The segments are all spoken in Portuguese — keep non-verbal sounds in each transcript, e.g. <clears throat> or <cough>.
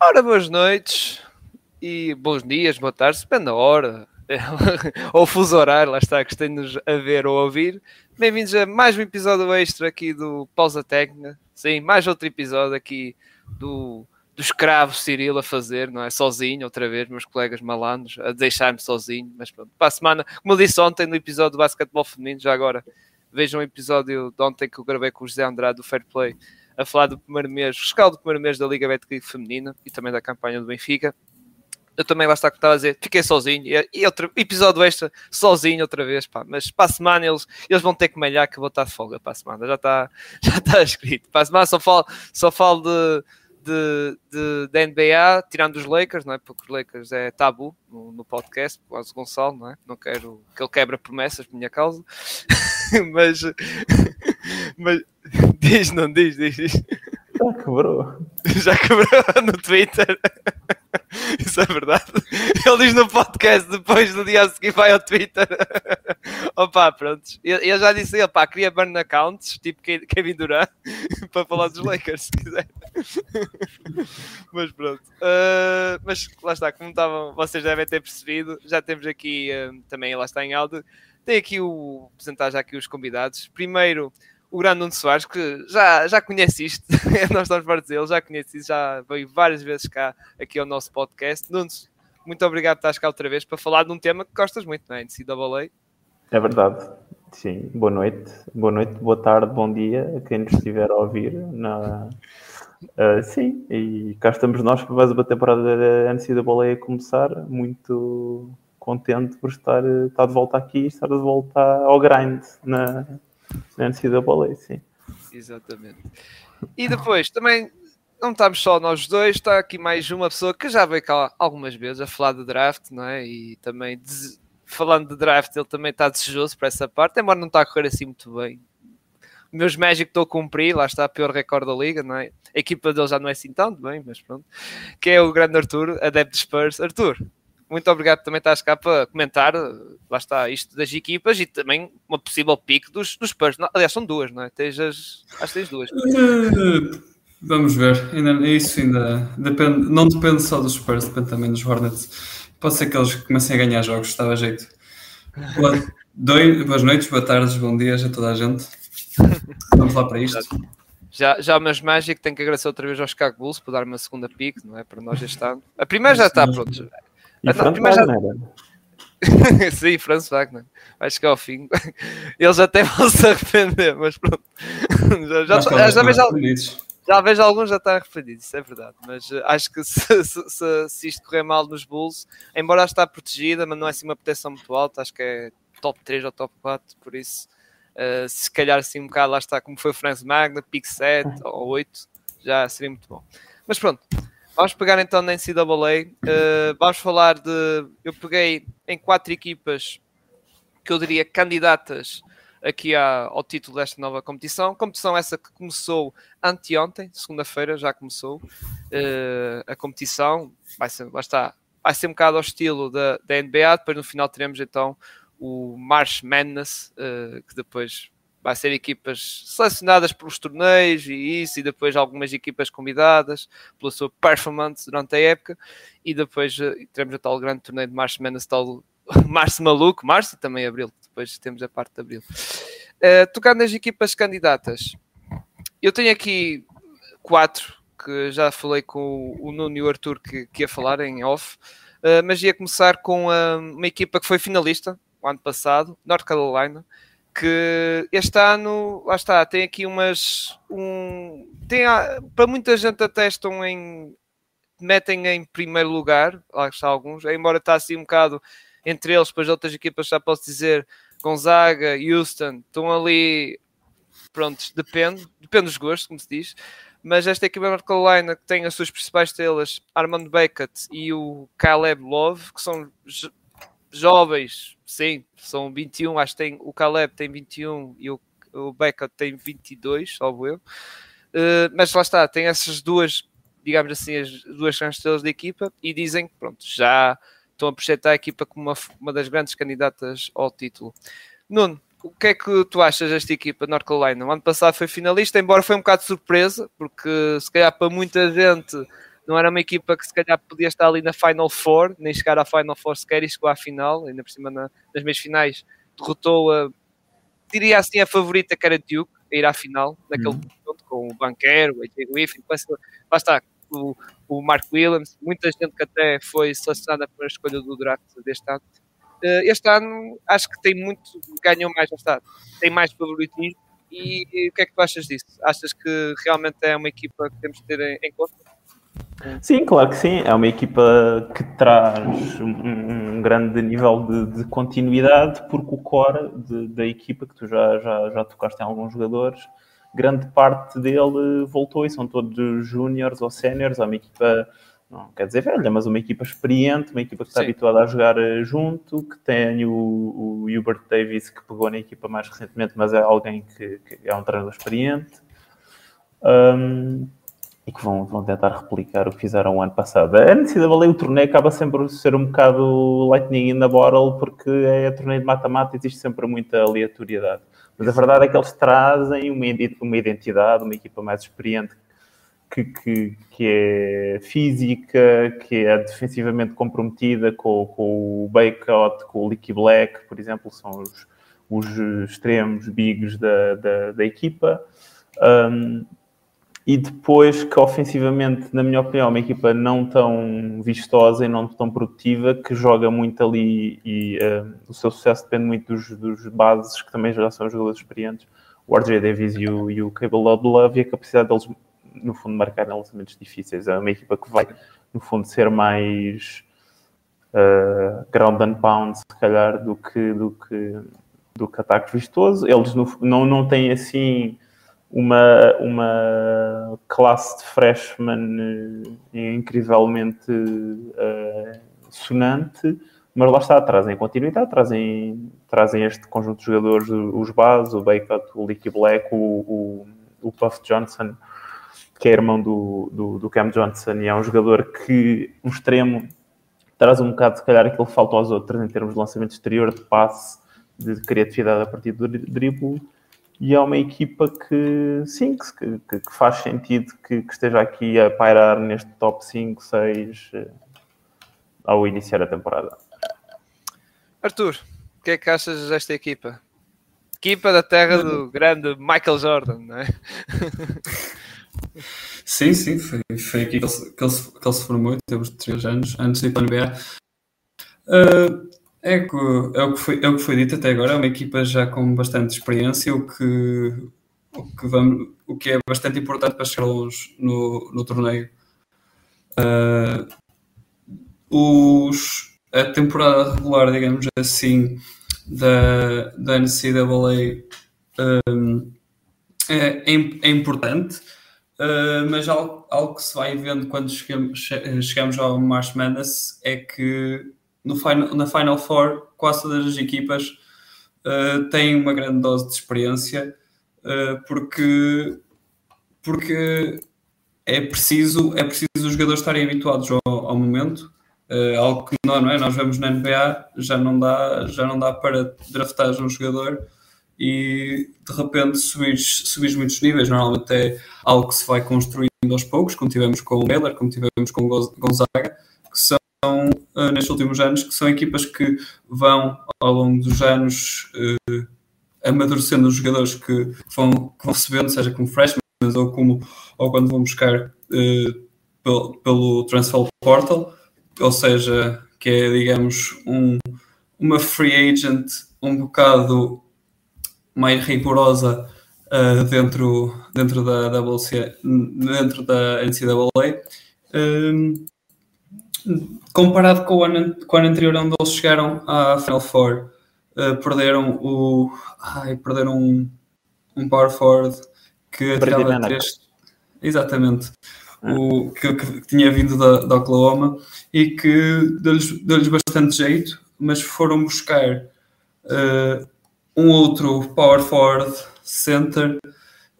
Ora, boas noites e bons dias, boa tarde, depende da hora, <laughs> ou fuso horário, lá está, que estejam-nos a ver ou a ouvir. Bem-vindos a mais um episódio extra aqui do Pausa Técnica. Sim, mais outro episódio aqui do, do escravo Cirilo a fazer, não é? Sozinho, outra vez, meus colegas malandros, a deixar-me sozinho. Mas pronto, para a semana, como eu disse ontem no episódio do basquetebol feminino, já agora vejam o episódio de ontem que eu gravei com o José Andrade do Fair Play a falar do primeiro mês, fiscal do primeiro mês da Liga Betclic Feminina e também da campanha do Benfica. Eu também lá está que estava a dizer, fiquei sozinho e, outro episódio extra sozinho outra vez, pá. Mas para a semana eles, eles vão ter que malhar que eu vou estar de folga para a semana, já está, <laughs> já está escrito. Para a semana só falo, só falo de, de, de, da NBA, tirando os Lakers, não é? Porque os Lakers é tabu no, no podcast, quase Gonçalo, não é? Não quero que ele quebre promessas por minha causa, <laughs> mas, mas <laughs> diz, não diz, diz, diz. Já quebrou. Já quebrou <laughs> no Twitter. Isso é verdade. Ele diz no podcast, depois do dia a seguir vai ao Twitter. Opa, pronto. Eu, já disse ele, pá, queria burn accounts, tipo Kevin Durant, <laughs> para falar dos Lakers, se quiser. mas pronto. Uh, mas lá está, como estavam, vocês devem ter percebido, já temos aqui uh, também, lá está em áudio, tem aqui o, apresentar já aqui os convidados. Primeiro, o grande Nuno Soares, que já, já conhece isto, <laughs> nós estamos para dizer, ele já conhece isto, já veio várias vezes cá aqui ao nosso podcast. Nuno, muito obrigado por estar cá outra vez para falar de um tema que gostas muito, não é? NCAA. É verdade, sim. Boa noite, boa noite, boa tarde, bom dia a quem nos estiver a ouvir. Na... Uh, sim, e cá estamos nós para mais uma temporada da NCAA a começar. Muito contente por estar, estar de volta aqui, estar de volta ao grind na, na NCAA, sim. Exatamente. E depois também não estamos só nós dois, está aqui mais uma pessoa que já veio cá algumas vezes a falar de draft, não é? E também falando de draft, ele também está desejoso para essa parte, embora não está a correr assim muito bem. Meus Magic estou a cumprir, lá está a pior recorde da liga, não é? A equipa dele já não é assim tão bem, mas pronto. Que é o grande Arthur, adepto de Spurs. Arthur, muito obrigado também estás cá para comentar, lá está, isto das equipas e também uma possível pique dos, dos Spurs. Não, aliás, são duas, não é? Tens as, acho que tens duas. Uh, vamos ver, ainda, isso ainda depende, não depende só dos Spurs, depende também dos Hornets. Pode ser que eles comecem a ganhar jogos, estava a jeito. Boa, dois, boas noites, boas tardes, bom dias a toda a gente. Vamos lá para isto. Já, já o Magic tenho que agradecer outra vez aos Chicago Bulls por dar uma segunda pick, não é? Para nós este ano. A primeira já está, pronto. E Franz Wagner. Já... <laughs> Sim, Franz Wagner. Acho que é ao fim. <laughs> Eles até <laughs> vão se arrepender, mas pronto. Já, já, já, já, vejo, já vejo alguns já estar arrependidos, isso é verdade. Mas uh, acho que se, se, se, se, isto correr mal nos Bulls, embora está protegida, mas não é assim uma proteção muito alta, acho que é top 3 ou top 4, por isso. Uh, se calhar assim um bocado lá está como foi o Franz Wagner, pick 7 ou 8, já seria muito bom. Mas pronto, Vamos pegar então na NCAA. Uh, vamos falar de. Eu peguei em quatro equipas que eu diria candidatas aqui ao título desta nova competição. Competição essa que começou anteontem, segunda-feira já começou uh, a competição. Vai ser, vai, estar, vai ser um bocado ao estilo da, da NBA. Depois no final teremos então o March Madness, uh, que depois vai ser equipas selecionadas pelos torneios e isso, e depois algumas equipas convidadas pela sua performance durante a época, e depois uh, teremos o tal grande torneio de março, menos tal <laughs> março maluco, março e também abril, depois temos a parte de abril. Uh, tocando nas equipas candidatas, eu tenho aqui quatro que já falei com o, Nuno e o Arthur que, que ia falar em off, uh, mas ia começar com uma equipa que foi finalista o ano passado, North Carolina, que este ano, lá está, tem aqui umas. Um, tem, para muita gente até estão em. metem em primeiro lugar, lá está alguns, embora está assim um bocado entre eles, depois outras equipas já posso dizer, Gonzaga, Houston, estão ali. Prontos, depende, depende dos gostos, como se diz. Mas esta equipa North Carolina que tem as suas principais estrelas, Armand Beckett e o Caleb Love, que são jovens, sim, são 21, acho que tem, o Caleb tem 21 e o, o Beckett tem 22, salvo eu. Uh, mas lá está, tem essas duas, digamos assim, as duas grandes da equipa e dizem que pronto, já estão a projetar a equipa como uma, uma das grandes candidatas ao título. Nuno, o que é que tu achas desta equipa North Carolina? O ano passado foi finalista, embora foi um bocado de surpresa, porque se calhar para muita gente não era uma equipa que se calhar podia estar ali na Final Four, nem chegar à Final Four sequer e chegou à final, ainda por cima na, nas meias finais, derrotou a, diria assim, a favorita que era Duke, a ir à final, naquele uhum. ponto, com o Banquero, o AJ Griffin, lá está, o, o Mark Williams, muita gente que até foi selecionada para a escolha do draft deste ano. Uh, este ano acho que tem muito, ganhou mais, está, tem mais favoritismo. E, e, o que é que tu achas disso? Achas que realmente é uma equipa que temos de ter em, em conta? Sim, claro que sim. É uma equipa que traz um, um grande nível de, de, continuidade, porque o core de, da equipa, que tu já, já, já tocaste em alguns jogadores, grande parte dele voltou e são todos júniores ou séniores. É uma equipa, não quer dizer velha, mas uma equipa experiente, uma equipa que está sim. habituada a jogar eh, junto, que tem o, o Hubert Davis, que pegou na equipa mais recentemente, mas é alguém que, que é um treinador experiente. Um, e que vão, vão tentar replicar o que fizeram o ano passado. A NCAA, o torneio acaba sempre por ser um bocado lightning in the bottle, porque é torneio de mata-mata e existe sempre muita aleatoriedade. Mas a verdade é que eles trazem uma, uma identidade, uma equipa mais experiente, que, que, que é física, que é defensivamente comprometida com, com o Baycott, com o Licky Black, por exemplo, são os, os extremos bigs da, da, da equipa. Um, e depois que ofensivamente, na minha opinião, é uma equipa não tão vistosa e não tão produtiva, que joga muito ali e uh, o seu sucesso depende muito dos, dos, bases, que também já são jogadores experientes, o RJ Davis e o, e o Cable Love, e a capacidade deles, no fundo, marcarem lançamentos difíceis. É uma equipa que vai, no fundo, ser mais uh, ground and pound, se calhar, do que, do que, do que ataque vistoso. Eles no, não, não têm assim uma, uma classe de freshman uh, incrivelmente uh, sonante, mas lá está, trazem continuidade, trazem, trazem este conjunto de jogadores, os Baz, o Bacot, o Licky Black, o, o, o, Puff Johnson, que é irmão do, do, do, Cam Johnson, e é um jogador que, um extremo, traz um bocado, se calhar, aquilo que falta aos outros em termos de lançamento exterior, de passe, de criatividade a partir do drible e é uma equipa que, sim, que, que, que faz sentido que, que, esteja aqui a pairar neste top 5, 6 eh, ao iniciar a temporada. Arthur, o que é que achas desta equipa? Equipa da terra do grande Michael Jordan, não é? <laughs> Sim, sim, foi, foi aqui que ele, que, ele, que ele se formou, temos 3 anos, antes de ir para a NBA. Uh, é, é, o que foi, é o que foi dito até agora, é uma equipa já com bastante experiência, o que, o que, vamos, o que é bastante importante para chegar longe no, no torneio. Uh, os, a temporada regular, digamos assim, da, da NCAA um, é, é, importante, uh, mas algo, algo que se vai vendo quando chegamos, chegamos ao March Madness é que no final, na Final Four, quase todas as equipas uh, têm uma grande dose de experiência, uh, porque, porque é preciso, é preciso os jogadores estarem habituados ao, ao momento. Uh, algo que não, não é? Nós vemos na NBA, já não dá, já não dá para draftar um jogador e de repente subir, muitos níveis. Normalmente é algo que se vai construindo aos poucos, como tivemos com o Baylor, como tivemos com o Gonzaga, que são são, uh, nestes últimos anos, que são equipas que vão, ao longo dos anos, uh, amadurecendo os jogadores que vão, que vão recebendo, seja como freshmen ou, como, ou quando vão buscar uh, pelo, pelo Transfer Portal, ou seja, que é, digamos, um, uma free agent um bocado mais rigorosa uh, dentro, dentro da WC, dentro da NCAA. Um, comparado com o, ano, com o ano anterior, onde eles chegaram à Final Four, uh, perderam o. Ai, perderam um, um power forward que atirava três. Exatamente. Ah. O, que, que, tinha vindo da, da Oklahoma e que deu-lhes deu bastante jeito, mas foram buscar uh, um outro power forward center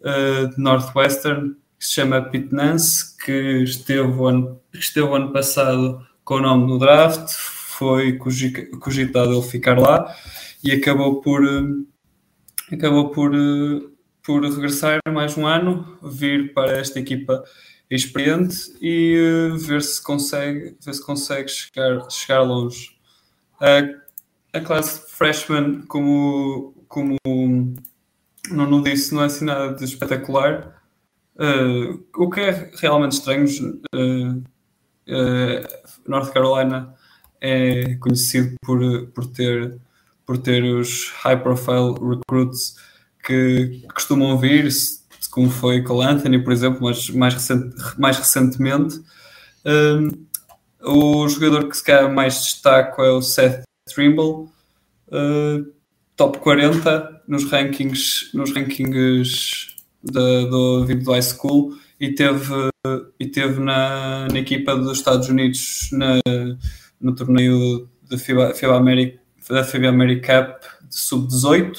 uh, de Northwestern que se chama Pete Nance, que esteve o ano, esteve ano passado com o nome no draft, foi cogitado ele ficar lá e acabou por acabou por, por regressar mais um ano, vir para esta equipa experiente e uh, ver se consegue, ver se consegue chegar, chegar longe. Uh, a classe freshman, como, como não disse, não é assim nada de espetacular. Uh, o que é realmente estranho, uh, North Carolina é conhecido por, por, ter, por ter os high profile recruits que costumam vir, como foi com Anthony, por exemplo, mas mais, recente, mais recentemente. Um, o jogador que se calhar mais destaco é o Seth Trimble, uh, top 40 nos rankings, nos rankings da, do, do high school e teve, e teve na, na equipa dos Estados Unidos na, no torneio da FIBA, FIBA America, da FIBA America Cup sub-18,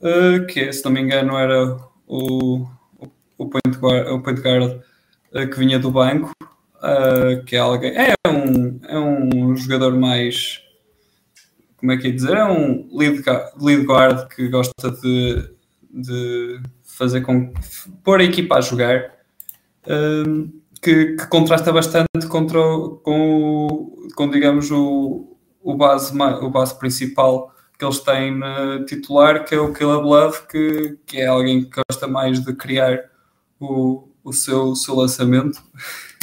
uh, que se não me engano era o, o, point guard, o point guard uh, que vinha do banco, uh, que é alguém, é um, é um jogador mais como é que é dizer, é um lead, lead guard que gosta de, de fazer com pôr a equipa a jogar um, que, que, contrasta bastante contra o, com, com digamos o, o, base, o base principal que eles têm titular, que é o Caleb Love, que, que é alguém que gosta mais de criar o, o, seu, o seu lançamento.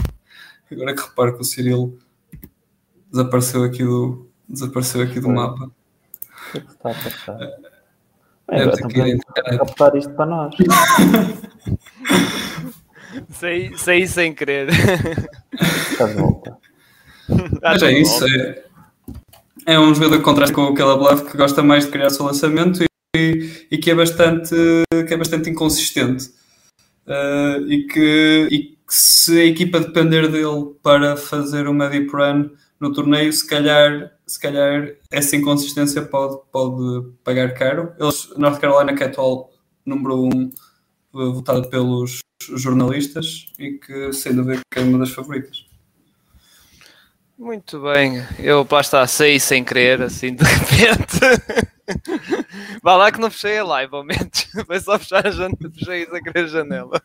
<laughs> Agora que reparo que o Cyril desapareceu aqui do, desapareceu aqui do mapa. O que que está a passar? É, é, captar isto para nós. <laughs> <laughs> sei, sei sem querer. Está de volta. Mas é isso. É, é um jogador que contrasta com o Caleb Love que gosta mais de criar o seu lançamento e, e que, é bastante, que é bastante inconsistente. Uh, e, que, e que se a equipa depender dele para fazer uma deep run no torneio, se calhar, se calhar essa inconsistência pode, pode pagar caro. Eles, North Carolina, que é atual número um, votado pelos jornalistas e que, sem dúvida, é uma das favoritas. Muito bem, eu lá está, saí sem querer, assim de <laughs> repente. Vá lá que não fechei a live, ao menos. <laughs> Foi só fechar a janela, fechei querer a janela.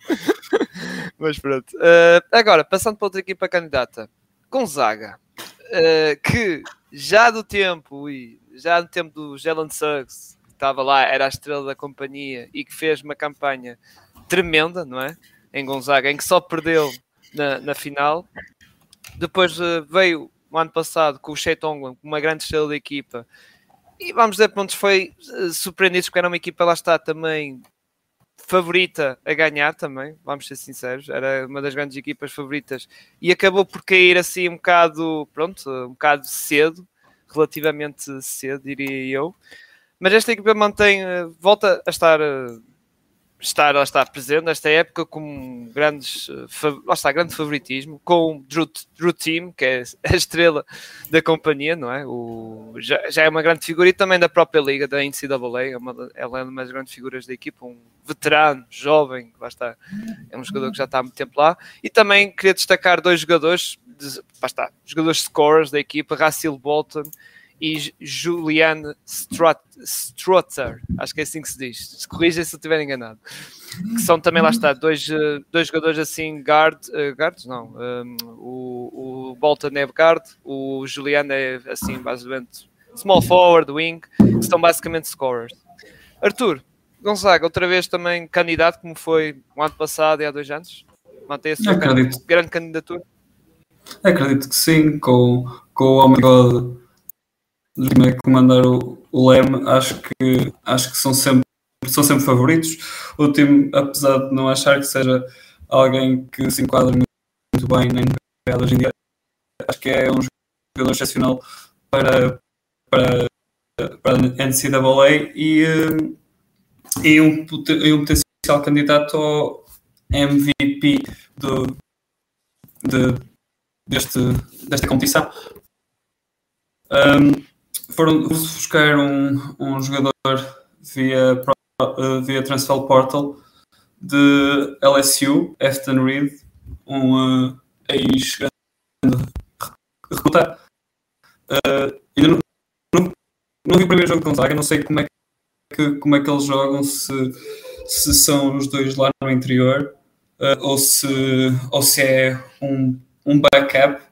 <laughs> Mas pronto. Uh, agora, passando para outra equipa candidata, Gonzaga. Uh, que já do tempo, e já do tempo do Jalen Suggs, que estava lá, era a estrela da companhia e que fez uma campanha tremenda, não é? Em Gonzaga, em que só perdeu na, na final. Depois uh, veio o ano passado com o Shea Tonglan, uma grande estrela da equipa. E vamos dizer, pontos foi uh, surpreendido porque era uma equipa, lá está, também favorita a ganhar também, vamos ser sinceros, era uma das grandes equipas favoritas e acabou por cair assim um bocado, pronto, um bocado cedo, relativamente cedo, diria eu. Mas esta equipa mantém, eh, volta a estar eh, estar, lá está, presente nesta época com grandes, eh, lá está, grande favoritismo, com Drew, Drew Team, que é <laughs> a estrela da companhia, não é? O, já, já é uma grande figura e também da própria liga, da NCAA, é uma, ela é uma das grandes figuras da equipa, um veterano, jovem, lá está, é um jogador que já está há muito tempo lá, e também queria destacar dois jogadores, de, lá está, jogadores scorers da equipa, Racil Bolton e Julian Strotzer, acho que é assim que se diz, se corrija se eu estiver enganado, que são também, lá está, dois, eh, dois jogadores assim, guard, uh, guards, não, um, ehm, o, o Bolton é guard, o Julian é assim, basicamente, small forward, wing, que são basicamente scorers. Arthur, Gonzaga, outra vez também candidato, como foi o ano passado e há dois anos? Mantém a sua grande candidatura? Acredito que sim, com, com o Homem Como é comandar o, o Leme, acho que, acho que são, sempre, são sempre favoritos. O time, apesar de não achar que seja alguém que se enquadra muito bem na NBA hoje em dia, acho que é um jogador excepcional para, para, para a NCAA e, e, um, e um potencial candidato ao MVP do, de, deste, desta competição. Um, foram buscar um, um jogador via, uh, via Transfer Portal de LSU, Afton Reed, um uh, ex-grande. Uh, ainda não, não, não, vi o primeiro jogo de Gonzaga, não sei como é que, como é que eles jogam, se, se são os dois lá no interior. uh, ou, se, ou se é um, um backup,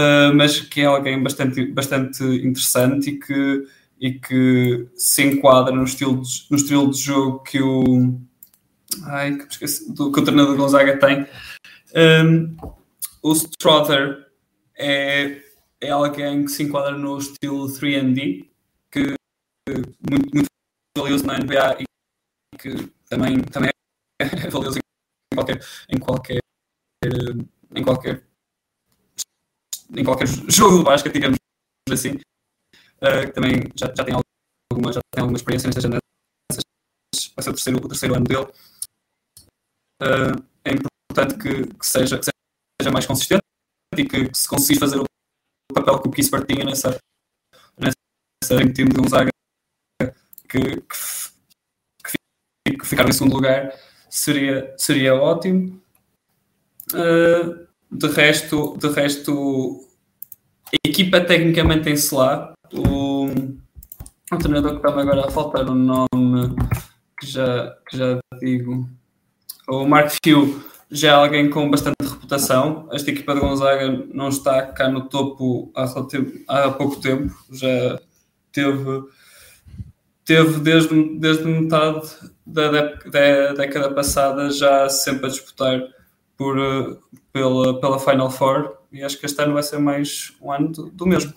uh, mas que é alguém bastante, bastante interessante e que, e que se enquadra no estilo de, no estilo de jogo que o, ai, que, esqueci, do, que o treinador Gonzaga tem. Um, o Strother é, é alguém que se enquadra no estilo 3D, que muito, muito valioso na NBA e que também, também é valioso em qualquer, em qualquer, em qualquer, em qualquer <laughs> jogo de basquete, digamos assim. Uh, também já, já, tem alguma, já tem alguma experiência nestas andanças, vai ser o terceiro, o terceiro ano dele. Uh, é importante que, que, seja, que seja mais consistente e que, que se conseguir fazer o papel que o Kispert tinha nessa, nessa time de Gonzaga que, que, que ficar em segundo lugar seria, seria ótimo. Uh, de resto, de resto, a equipa tecnicamente tem-se lá. O, o treinador que está agora a faltar o nome que já, que já digo. O Mark Few já é alguém com bastante reputação. Esta equipa de Gonzaga não está cá no topo há, há pouco tempo. Já teve teve desde, desde metade da, da, década passada já sempre a disputar por, eh, pela, pela Final Four e acho que este ano vai ser mais um ano do, do mesmo.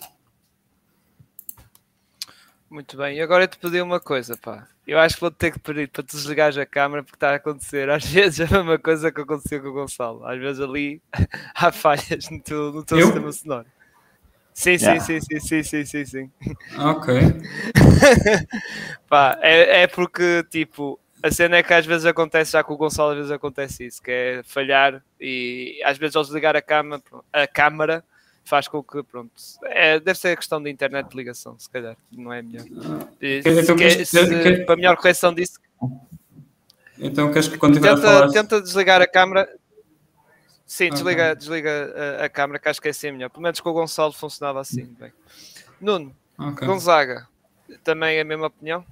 Muito bem, e agora eu te pedi uma coisa, pá. Eu acho que vou ter que pedir para tu desligares a câmera porque está a acontecer às <laughs> vezes a mesma coisa que aconteceu com o Gonçalo. Às vezes ali <laughs> há falhas no teu, no teu sistema sonoro. Sim, yeah. sim, sim, sim, sim, sim, sim, Ok. <laughs> Pá, é, é porque, tipo, a cena é que às vezes acontece, já com o Gonçalo às vezes acontece isso, que é falhar e às vezes ao desligar a, cama, a câmara faz com que, pronto, é, deve ser a questão da internet de ligação, se calhar, não é melhor. E, então, se, se, para a melhor correção disso... Então queres que continue tenta, a falar? Tenta desligar a câmara, Sim, desliga, okay. desliga a, a, câmera, que acho que é assim melhor. Pelo menos com o Gonçalo funcionava assim. Bem. Nuno, okay. Gonzaga, também a mesma opinião?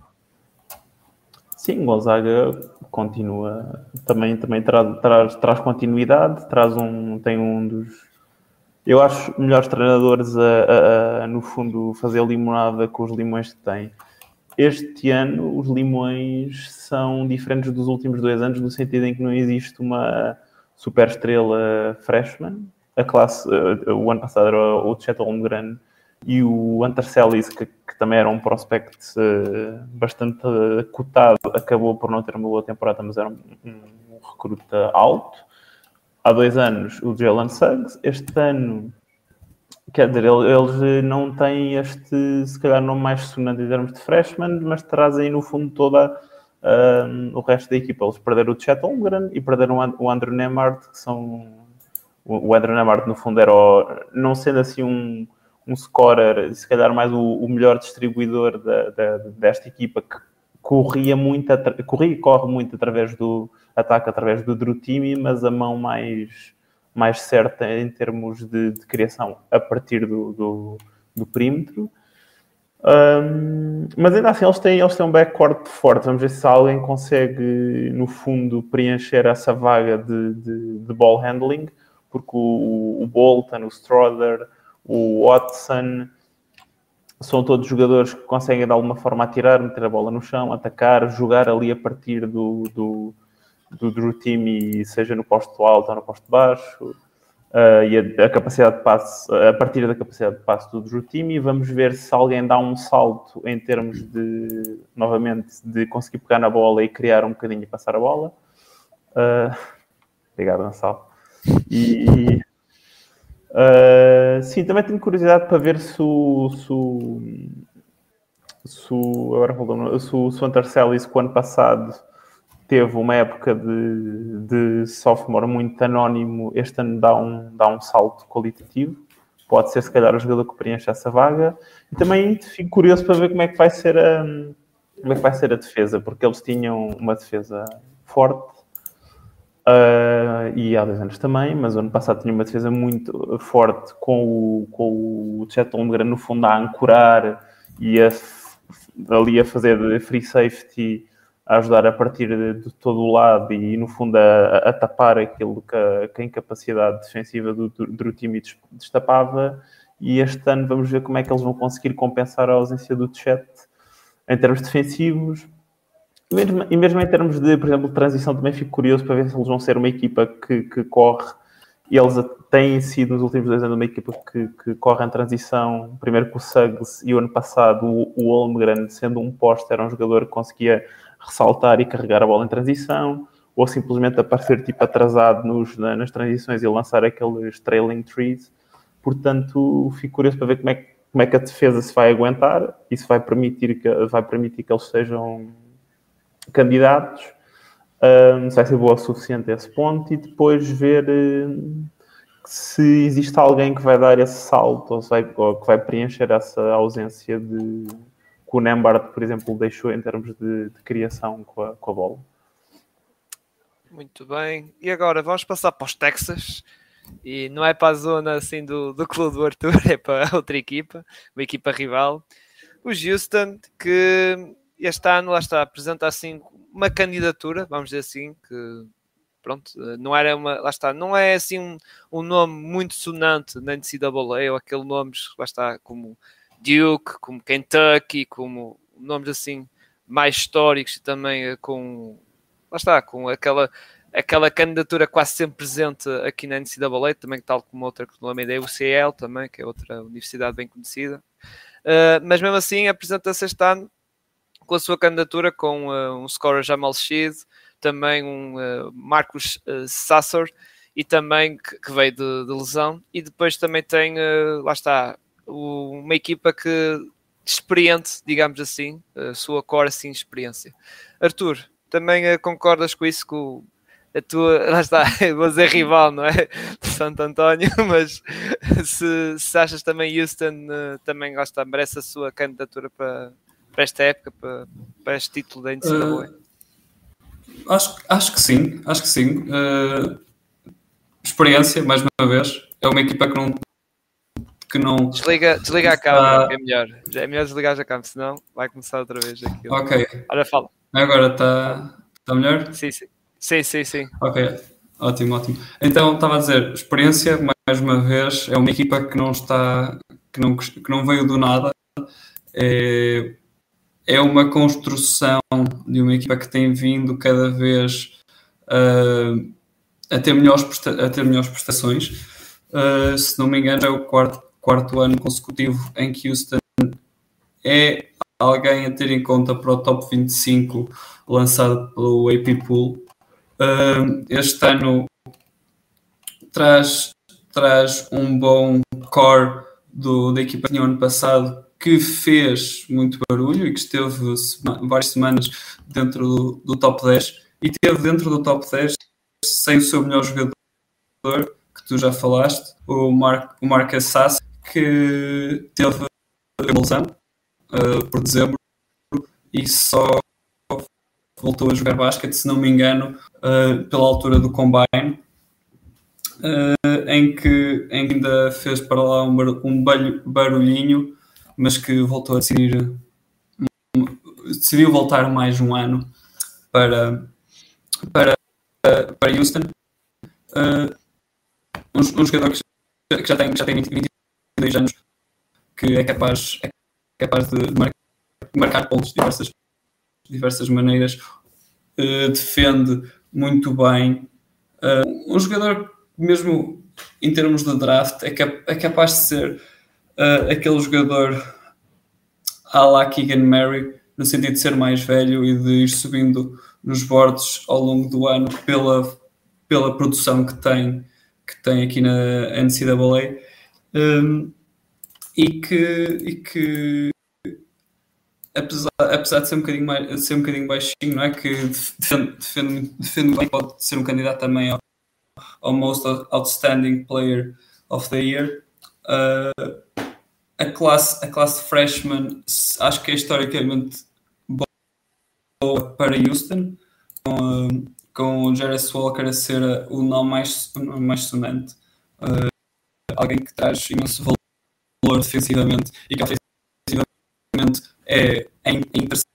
Sim, Gonzaga continua, também, também traz, traz, traz continuidade, traz um, tem um dos, eu acho, melhores treinadores a, a, a, no fundo, fazer limonada com os limões que tem. Este ano, os limões são diferentes dos últimos dois anos, no sentido em que não existe uma super estrela freshman. A classe, uh, o ano passado era o Chet Holmgren e o Hunter Celis, que, que, também era um prospect uh, bastante cotado, acabou por não ter uma boa temporada, mas era um, um recruta alto. Há dois anos, o Jalen Suggs. Este ano, quer dizer, eles não têm este, se calhar, nome mais sonante em termos de freshman, mas trazem no fundo toda o resto da equipa. Eles perderam o Chet Holmgren e perderam o Andrew Nemart, que são. O Andrew Nemart, no fundo, era o, não sendo assim um, um scorer, se calhar mais o, o melhor distribuidor da, da, desta equipa, que corria muito, corria e corre muito através do ataque, através do Drew Timmy, mas a mão mais, mais certa em termos de, de criação a partir do, do, do perímetro. Um, mas ainda assim, eles têm, eles têm um backcourt forte. Vamos ver se alguém consegue, no fundo, preencher essa vaga de, de, de ball handling, porque o, o Bolton, o Strother, o Watson são todos jogadores que conseguem de alguma forma atirar, meter a bola no chão, atacar, jogar ali a partir do, do, do Drew Team, e seja no posto alto ou no posto baixo uh, e a, a, capacidade de passe, a partir da capacidade de passe do Drew Team, e vamos ver se alguém dá um salto em termos de, novamente, de conseguir pegar na bola e criar um bocadinho e passar a bola. Uh, obrigado, Gonçalo. E, uh, sim, também tenho curiosidade para ver se o, se o, se agora falou, se o, se o Antarcelis, que o ano passado teve uma época de, de sophomore muito anónimo, este ano dá um, dá um salto qualitativo. Pode ser, se calhar, o jogador que preenche essa vaga. E também fico curioso para ver como é que vai ser a, como é que vai ser a defesa, porque eles tinham uma defesa forte. Uh, e há dois anos também, mas ano passado tinha uma defesa muito forte com o, com o Chet Holmgren no fundo a ancorar e a, ali a fazer free safety a ajudar a partir de, de, todo o lado e, no fundo, a, a tapar aquilo que a, que a incapacidade defensiva do, do, do time destapava. E este ano vamos ver como é que eles vão conseguir compensar a ausência do Chet em termos defensivos. E mesmo, e mesmo em termos de, por exemplo, transição, também fico curioso para ver se eles vão ser uma equipa que, que corre. E eles têm sido nos últimos dois anos uma equipa que, que corre em transição, primeiro com o Suggs e o ano passado o, o Holmgren, sendo um poste, era um jogador que conseguia ressaltar e carregar a bola em transição, ou simplesmente aparecer tipo atrasado nos, nas transições e lançar aqueles trailing trees. Portanto, fico curioso para ver como é, como é que a defesa se vai aguentar e se vai permitir que, vai permitir que eles sejam candidatos, um, se vai ser boa o suficiente esse ponto, e depois ver um, se existe alguém que vai dar esse salto ou, vai, ou que vai preencher essa ausência de que o Nembard, por exemplo, deixou em termos de, de criação com a, com a bola. Muito bem. E agora vamos passar para os Texas. E não é para a zona assim do, do clube do Arthur, <laughs> é para outra equipa, uma equipa rival. O Houston, que este ano lá está, apresenta assim uma candidatura, vamos dizer assim, que pronto, não era uma, lá está, não é assim um, um nome muito sonante na NCAA, ou aquele nome, lá está, como Duke, como Kentucky, como nomes assim mais históricos e também eh, com lá está, com aquela, aquela candidatura quase sempre presente aqui na NCAA, também tal como outra que não é o UCL também, que é outra universidade bem conhecida. Uh, mas mesmo assim apresenta-se este ano com a sua candidatura com uh, um scorer Jamal Sheed, também um uh, Marcos uh, Sassor e também que, que veio de, de, lesão e depois também tem, lá está, uma equipa que experiente, digamos assim, a sua core assim experiência. Arthur, também concordas com isso com a tua, <laughs> lá está, vou dizer rival, não é? De Santo António, <laughs> mas se, se achas também Houston também lá está, merece a sua candidatura para, para esta época, para, para este título da NCAA? Uh, acho, acho que sim, acho que sim. Uh, experiência, mais uma vez, é uma equipa que não que não. Desliga, desliga a câmera, que é melhor. É melhor desligar a câmera, senão vai começar outra vez aquilo. Ok. Ora, fala. Agora está tá melhor? Sim, sim. Sim, sim, sim. Ok, ótimo, ótimo. Então, estava a dizer, experiência, mais uma vez, é uma equipa que não está, que não, que não veio do nada. É, é uma construção de uma equipa que tem vindo cada vez uh, a, ter melhores a ter melhores prestações. Uh, se não me engano, é o quarto quarto ano consecutivo em que Houston é alguém a ter em conta para o top 25 lançado pelo AP Pool. este ano traz, traz um bom core do, da equipa que tinha ano passado que fez muito barulho e que esteve várias semanas dentro do, do top 10 e esteve dentro do top 10 sem o seu melhor jogador que tu já falaste, o, Mark, o Marcus Sass, que teve evolução uh, por dezembro e só voltou a jogar basquete, se não me engano, uh, pela altura do Combine, uh, em, que, em que ainda fez para lá um barulhinho, mas que voltou a decidir, decidiu voltar mais um ano para, para, para Houston. Uh, um, um jogador que já tem, já tem 20, 22 anos que é capaz, é capaz de marcar, marcar pontos de diversas, diversas maneiras, uh, defende muito bem. Uh, um jogador, mesmo em termos de draft, é, cap é capaz de ser uh, aquele jogador à la Keegan Murray, no sentido de ser mais velho e de ir subindo nos bordes ao longo do ano pela, pela produção que tem, que tem aqui na NCAA um, e que, e que apesar, apesar de ser um bocadinho, mais, ser um bocadinho baixinho, não é? que defende, defende, defende bem, pode ser um candidato também ao, ao Most Outstanding Player of the Year. A classe, a classe freshman acho que é historicamente boa para Houston, com, com o Jarvis Walker a ser o nome mais, mais sonante. Uh, alguém que traz imenso valor defensivamente e que ofensivamente é, é interessante.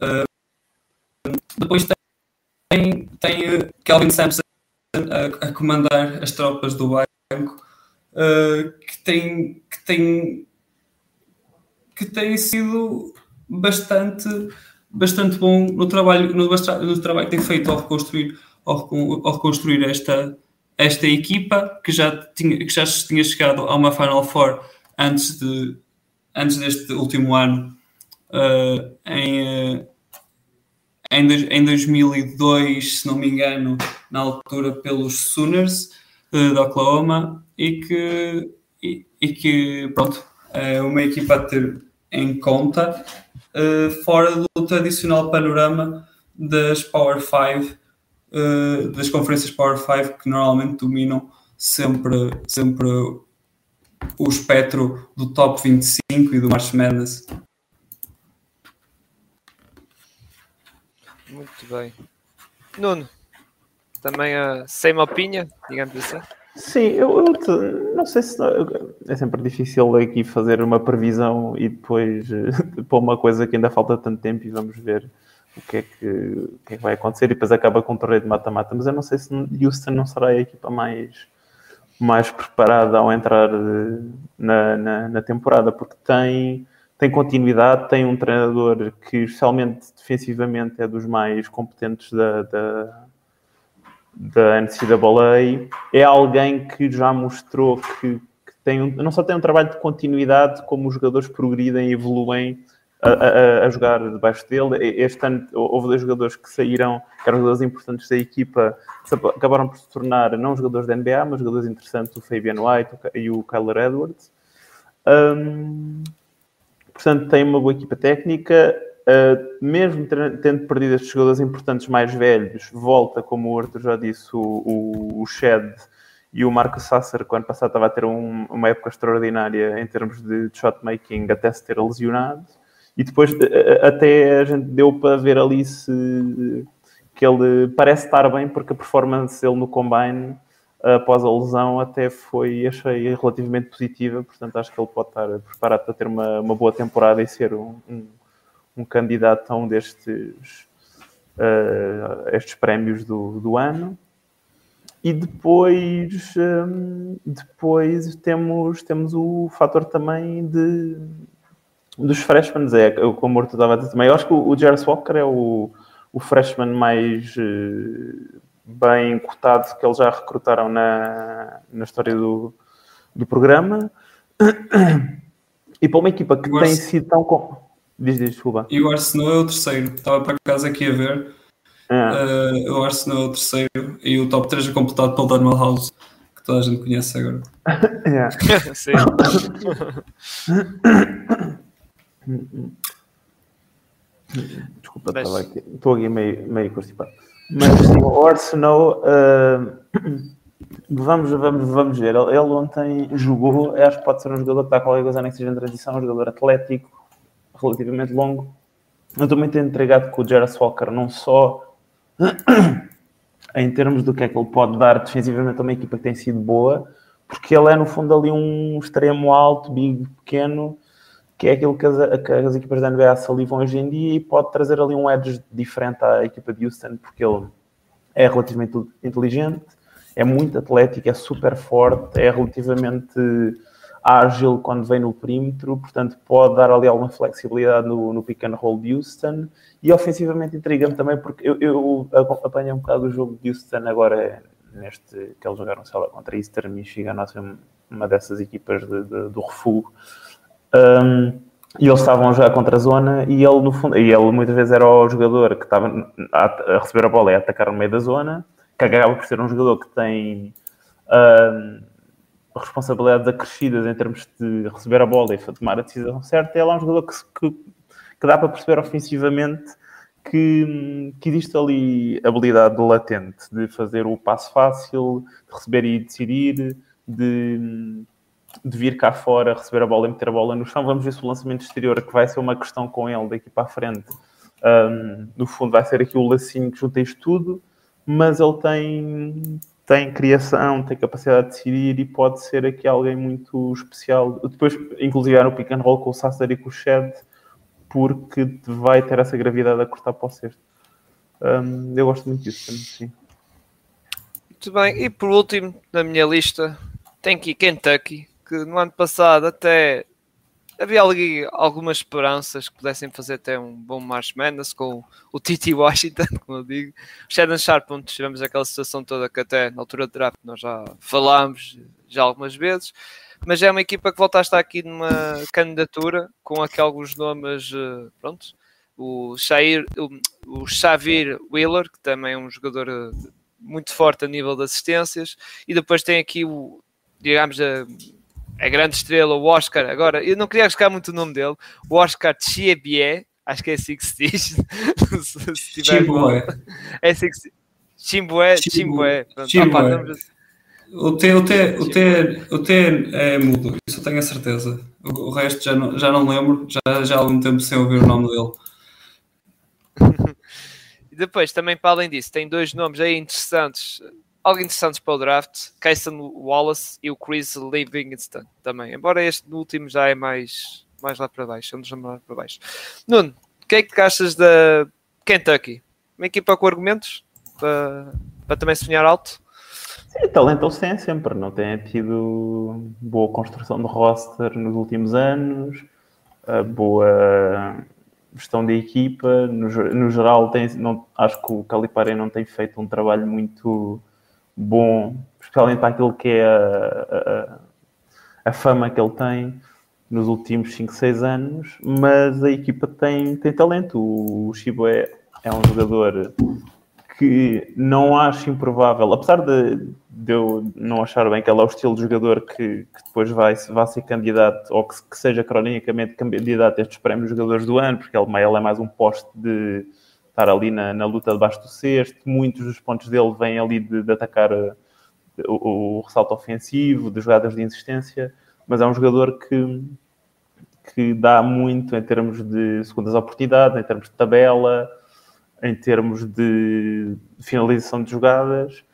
Uh, Depois tem, tem Kelvin Sampson a, a comandar as tropas do banco, uh, que, tem, que, tem, que tem sido bastante, bastante bom no trabalho, no, no trabalho que tem feito ao reconstruir, ao, ao reconstruir esta, esta equipa que já, tinha, que já tinha chegado a uma Final Four antes, de, antes deste último ano uh, em, uh, em, em 2002, se não me engano, na altura pelos Sooners uh, de Oklahoma e que, e, e, que pronto, é uma equipa a ter em conta fora do tradicional panorama das Power 5 uh, das conferências Power 5 que normalmente dominam sempre, sempre o espectro do top 25 e do March Madness. Muito bem. Nuno, também a same opinion, digamos assim? Sim, eu, eu não sei se é sempre difícil aqui fazer uma previsão e depois <laughs> uh, pôr uma coisa que ainda falta tanto tempo e vamos ver o que é que, o que, é que vai acontecer e depois acaba com o torneio de mata-mata. Mas eu não sei se Houston não será a equipa mais, mais preparada ao entrar eh, na, na, na, temporada, porque tem, tem continuidade, tem um treinador que, especialmente defensivamente, é dos mais competentes da, da, da NCAA. É alguém que já mostrou que, que tem um, não só tem um trabalho de continuidade, como os jogadores progridem e evoluem a, a, a, jogar debaixo dele. Este ano houve dois jogadores que saíram, que eram jogadores importantes da equipa, acabaram por se tornar não jogadores da NBA, mas jogadores interessantes, o Fabian White e o Kyler Edwards. Um, portanto, tem uma boa equipa técnica. Uh, mesmo tendo perdido estes jogadores importantes mais velhos, volta, como o Arthur já disse, o, o, o Shed e o Marcos Sasser, que ano passado estava a ter um, uma época extraordinária em termos de, shot making, até se ter lesionado. E depois até a gente deu para ver ali se que ele parece estar bem, porque a performance dele no combine após a lesão até foi, achei, relativamente positiva, portanto acho que ele pode estar preparado para ter uma, uma boa temporada e ser um, um, um candidato a um destes uh, estes prémios do, do ano. E depois, um, depois temos, temos o fator também de, dos freshmen, é como o Arthur estava a dizer também. Eu acho que o, Jarvis Walker é o, o freshman mais uh, bem cotado que eles já recrutaram na, na história do, do programa. E para uma equipa que tem sido tão. Com... Diz, diz, desculpa. E o Arsenal é o terceiro. Estava para casa aqui a ver. É. Uh, o Arsenal é o terceiro e o top 3 é completado pelo Daniel House, que toda a gente conhece agora. <laughs> <laughs> Sim. <coughs> Desculpa, estava aqui. Estou aqui meio, meio constipado. Mas sim, o Arsenal. Uh, vamos, vamos, vamos ver. Ele, ontem jogou. Acho que pode ser um jogador que está qualquer coisa nem que seja em transição. Um jogador atlético, relativamente longo. Eu estou muito entregado com o Jarvis Walker, não só <clears throat> em termos do que é que ele pode dar defensivamente a uma equipa que tem sido boa, porque ele é no fundo ali um extremo alto, big, pequeno que é aquilo que as, que as, equipas da NBA salivam hoje em dia e pode trazer ali um edge diferente à equipa de Houston, porque ele é relativamente inteligente, é muito atlético, é super forte, é relativamente ágil quando vem no perímetro, portanto pode dar ali alguma flexibilidade no, no pick and roll de Houston. E ofensivamente intriga-me também porque eu, eu um bocado o jogo de Houston agora neste que eles jogaram sei lá, contra Eastern Michigan, uma dessas equipas de, de, do refúgio um, e eles estavam já contra a zona e ele, no fundo, e ele muitas vezes era o jogador que estava a, receber a bola e a atacar no meio da zona, que acaba por ser um jogador que tem um, responsabilidades acrescidas em termos de receber a bola e tomar a decisão certa. Ele é um jogador que, que, que dá para perceber ofensivamente que, que, existe ali habilidade latente de fazer o passo fácil, de receber e decidir, de de vir cá fora, receber a bola e meter a bola no chão. Vamos ver se o lançamento exterior, que vai ser uma questão com ele daqui para a frente, um, no fundo vai ser aqui o lacinho que junta isto tudo, mas ele tem, tem criação, tem capacidade de decidir e pode ser aqui alguém muito especial. Depois, inclusive, no pick and roll com o Sasser e com o Shed, porque vai ter essa gravidade a cortar para o cesto. Um, eu gosto muito disso, sim. Muito bem, e por último, na minha lista, tem aqui Kentucky, que no ano passado até havia ali algumas esperanças que pudessem fazer até um bom March Madness com o Titi Washington, <laughs> como eu digo. O Shannon Sharp, onde tivemos aquela situação toda que até na altura do draft nós já falámos já algumas vezes, mas é uma equipa que volta a estar aqui numa candidatura com aqui alguns nomes, eh, pronto, o, Shair, o, o Xavier Wheeler, que também é um jogador eh, muito forte a nível de assistências, e depois tem aqui o, digamos, a, a grande estrela, o Oscar. Agora, eu não queria arriscar muito o nome dele, o Oscar Chiebie, acho que é assim que se diz. <laughs> se Chimbué. É assim que se Chimbué, Chimbué. O T, o, T, o, T, o T é mudo, isso eu tenho a certeza. O, o resto já não, já não lembro, já, já há algum tempo sem ouvir o nome dele. <laughs> e depois, também para além disso, tem dois nomes aí interessantes algo interessantes para o draft, Kaysen Wallace e o Chris Livingston também, embora este último já é mais, mais lá para baixo, vamos chamar para baixo. Nuno, o que é que achas da Kentucky? Uma equipa com argumentos para, para também sonhar alto? Sim, talento tem sempre, não tem tido boa construção de roster nos últimos anos, boa gestão da equipa, no, no geral tem, não, acho que o Calipari não tem feito um trabalho muito bom, especialmente para aquilo que é a, a, a fama que ele tem nos últimos 5, 6 anos, mas a equipa tem, tem talento. O Chibo é, é um jogador que não acho improvável, apesar de, de, eu não achar bem que ele é o estilo de jogador que, que depois vai, vai ser candidato, ou que, que, seja cronicamente candidato a estes prémios jogadores do ano, porque ele, ele é mais um poste de estar ali na, na luta debaixo do cesto. Muitos dos pontos dele vêm ali de, de atacar uh, o, o, ressalto ofensivo, de jogadas de insistência, mas é um jogador que, que dá muito em termos de segundas oportunidades, em termos de tabela, em termos de finalização de jogadas.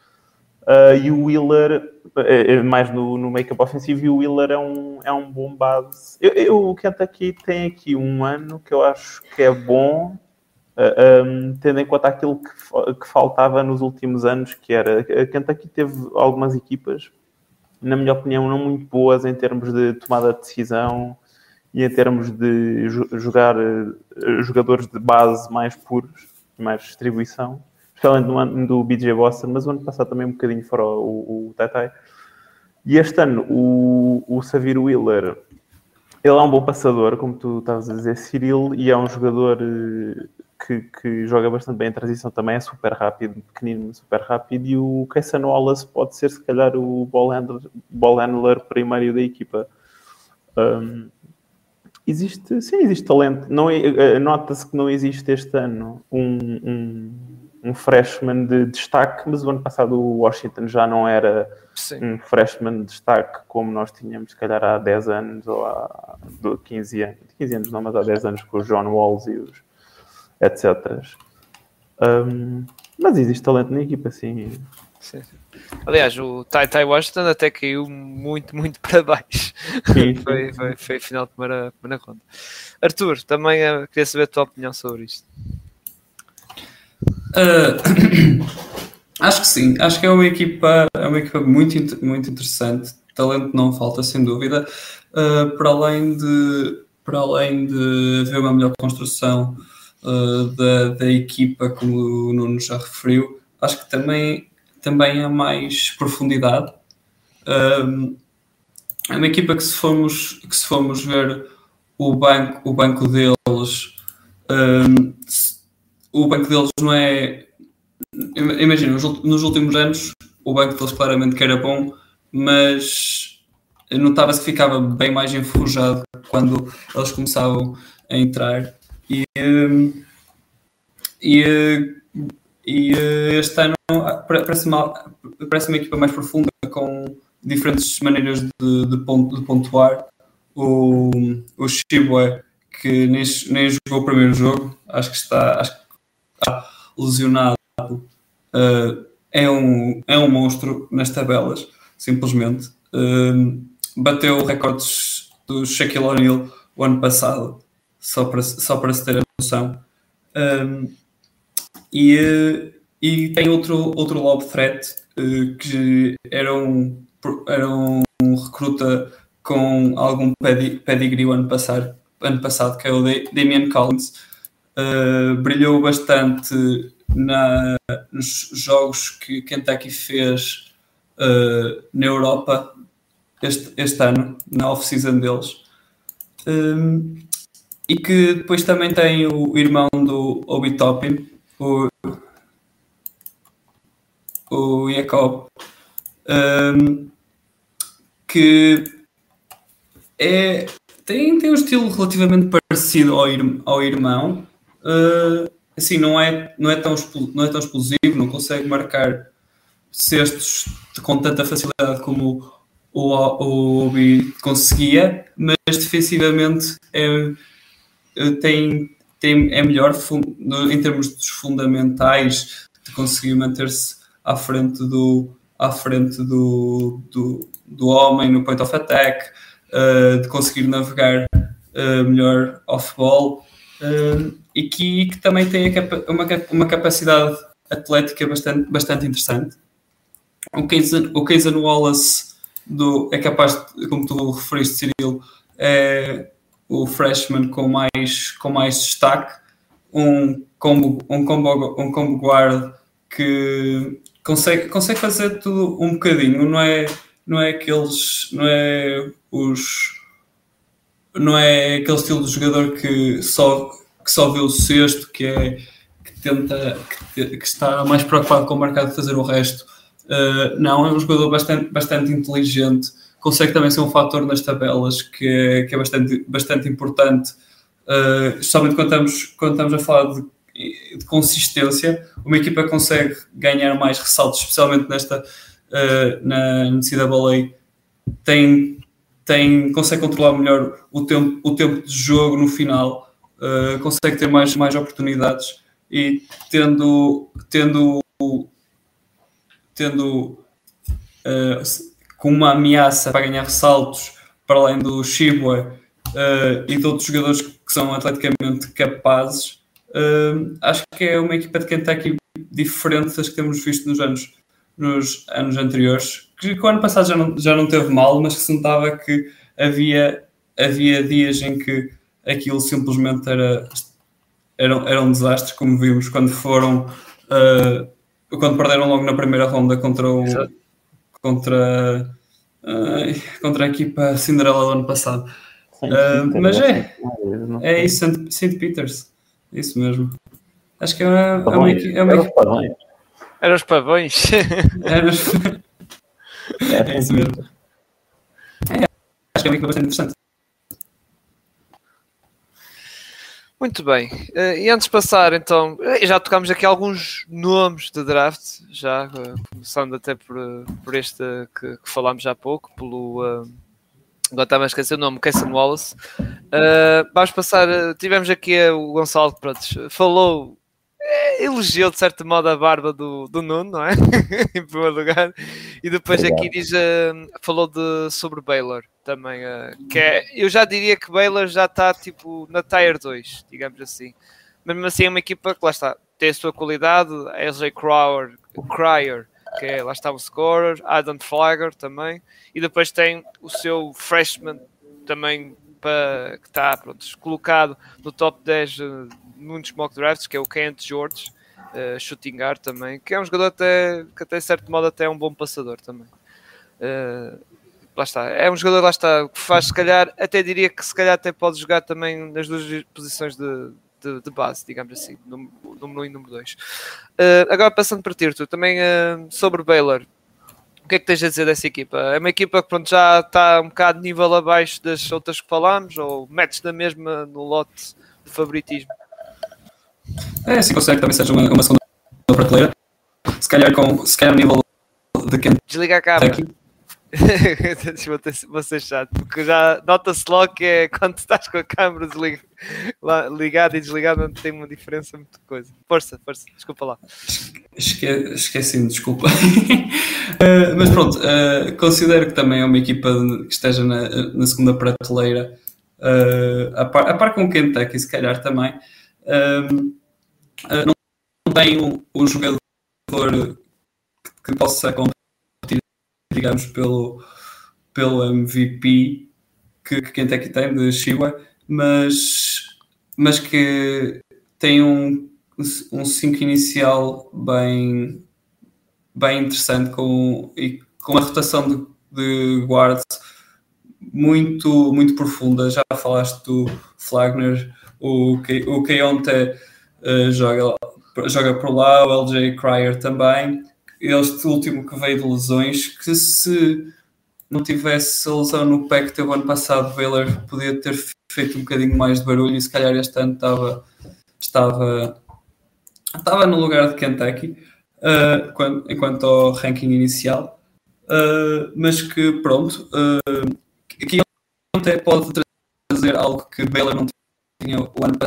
Uh, e o Wheeler, é, mais no, no make-up ofensivo, e o Wheeler é um, é um bom base. Eu, eu, o Kentucky tem aqui um ano que eu acho que é bom, um, tendo em conta aquilo que, que, faltava nos últimos anos, que era a Kentucky teve algumas equipas, na minha opinião, não muito boas em termos de tomada de decisão e em termos de jogar uh, jogadores de base mais puros, mais distribuição, especialmente no ano do BJ Boston, mas o ano passado também um bocadinho fora o, o Tatai. E este ano o, o Savir Wheeler ele é um bom passador, como tu estavas a dizer, Cyril, e é um jogador que, que, joga bastante bem em transição também, é super rápido, pequenino, super rápido, e o Kaysen Wallace pode ser, se calhar, o ball handler, ball handler primário da equipa. Um, existe, sim, existe talento. Não, é, nota-se que não existe este ano um, um, um, freshman de destaque, mas o ano passado o Washington já não era sim. um freshman de destaque como nós tínhamos, se calhar, há 10 anos ou há 15 anos. 15 anos não, mas há 10 anos com os John Walls e os etc. Um, mas existe talento na equipa, sim. sim, sim. Aliás, o Tai Tai Washington até caiu muito, muito para baixo. Sim, <laughs> foi, foi, foi final de primeira, primeira ronda. Arthur, também uh, queria saber a tua opinião sobre isto. Uh, <coughs> acho que sim, acho que é uma equipa, é uma equipa muito, muito interessante. Talento não falta, sem dúvida. Uh, para além de para além de haver uma melhor construção uh, da, da equipa, como o Nuno já referiu, acho que também, também há mais profundidade. Um, é uma equipa que se formos, que se formos ver o banco, o banco deles, um, o banco deles não é. Imagina, nos últimos anos o banco deles claramente que era bom, mas notava-se que ficava bem mais enferrujado quando eles começavam a entrar e, hum, e, e este ano parece uma, parece uma equipa mais profunda, com diferentes maneiras de, de, ponto, de pontuar. O, o Shibue, que nem, nem jogou o primeiro jogo, acho que está, acho que está lesionado, uh, é, um, é um monstro nas tabelas, simplesmente. Uh, bateu recordes do Shaquille O'Neal o ano passado só para, só para se ter a noção. Um, e, e tem outro, outro lob threat que era um, era um recruta com algum pedigree ano passado, ano passado que é o Damian Collins. Uh, brilhou bastante na, nos jogos que Kentucky fez uh, na Europa este, este ano, na off-season deles. Um, e que depois também tem o irmão do Obi Toppin, o, o Jacob, um, que é, tem, tem um estilo relativamente parecido ao, ao irmão. Uh, assim, não é, não, é tão, não é tão explosivo, não consegue marcar cestos com tanta facilidade como o, o Obi conseguia, mas defensivamente é tem, tem, é melhor em termos dos fundamentais de conseguir manter-se à frente do à frente do, do, do homem no point of attack, uh, de conseguir navegar uh, melhor off-ball e que, que, também tem uma, uma capacidade atlética bastante, bastante interessante. O Kaysen, o Wallace do, é capaz, de, como tu referiste, Cirilo, é o freshman com mais, com mais destaque, um combo, um combo, um combo guard que consegue, consegue fazer tudo um bocadinho, não é, não é aqueles, não é os não é aquele estilo de jogador que só, que só vê o sexto, que é que tenta que, que está mais preocupado com o mercado de fazer o resto. Uh, não, é um jogador bastante, bastante inteligente, consegue também ser um fator nas tabelas que é, que é bastante, bastante importante, uh, especialmente quando estamos, quando estamos a falar de, de consistência, uma equipa consegue ganhar mais ressaltos, especialmente nesta uh, na NCAA, tem tem, consegue controlar melhor o tempo, o tempo de jogo no final, uh, consegue ter mais, mais oportunidades e tendo, tendo, tendo uh, com uma ameaça para ganhar ressaltos para além do Shibwe uh, e de outros jogadores que são atleticamente capazes, acho que é uma equipa de Kentucky diferente das que temos visto nos anos, nos anos anteriores que, o ano passado já não, já não teve mal, mas que se notava que havia, havia dias em que aquilo simplesmente era, era, era um desastre, como vimos quando foram uh, quando perderam logo na primeira ronda contra o contra, uh, contra a equipa Cinderela do ano passado. Uh, mas é, é isso, St. Peters, é isso mesmo. Acho que é uma, é uma, é uma, é uma, Era os pavões. <laughs> Era os... É, <laughs> é isso mesmo. É, acho que é uma equipa bastante interessante. Muito bem. Uh, e antes de passar, então, eh, já tocámos aqui alguns nomes de draft, já, uh, começando até por, por este que, que falámos há pouco, pelo. Uh, agora estava a esquecer o nome, Casson Wallace. vamos passar. tivemos aqui o Gonçalo que falou elogiou de certo modo a barba do, do Nuno, não é? <laughs> em primeiro lugar. E depois Obrigado. aqui diz, uh, falou de, sobre Baylor também. Uh, que é, eu já diria que Baylor já está tipo na Tier 2, digamos assim. Mas mesmo assim é uma equipa que lá está, tem a sua qualidade. AJ Crowder, Cryer, que é, lá está o scorer. Adam Flagger também. E depois tem o seu freshman também para, que está pronto, colocado no top 10 muitos mock drafts, que é o Kent George, uh, shooting guard também, que é um jogador até, que até certo modo até é um bom passador também. Uh, lá está, é um jogador lá está, que faz se calhar, até diria que se calhar até pode jogar também nas duas posições de, de, de base, digamos assim, número 1 um e número 2. Uh, eh, agora passando para ti, tu também uh, sobre Baylor, que é que tens a dizer dessa equipa? É uma equipa que pronto, já está um bocado de nível abaixo das outras que falámos, ou metes da mesma no lote de favoritismo? É, se consegue também seja uma, uma segunda prateleira. Se calhar com se calhar nível de quem Desliga a câmera. vou, ter, <laughs> vou ser chato, porque já nota-se logo que é quando estás com a câmera ligada e desligada, não tem uma diferença muito coisa. Força, força, desculpa lá. Esque, Esqueci-me, desculpa. uh, <laughs> mas pronto, uh, considero que também é uma equipa que esteja na, na segunda prateleira, uh, a, par, a par com o Kentucky, se calhar também. Uh, não, tem um, um jogador que, possa competir, digamos, pelo, pelo MVP que, que Kentucky tem, de Shiwa, mas, mas que tem um, um 5 inicial bem, bem interessante com, e com a rotação de, de guards muito, muito profunda. Já falaste do Flagner, o, o uh, joga, joga por lá, o LJ Cryer também. Este último que veio de lesões, que se não tivesse a lesão no pé que teve ano passado, Baylor podia ter feito um bocadinho mais de barulho e se calhar este ano estava, estava, estava no lugar de Kentucky uh, quando, enquanto ao ranking inicial. Uh, mas que pronto, uh, aqui até pode trazer algo que Baylor não tinha o ano,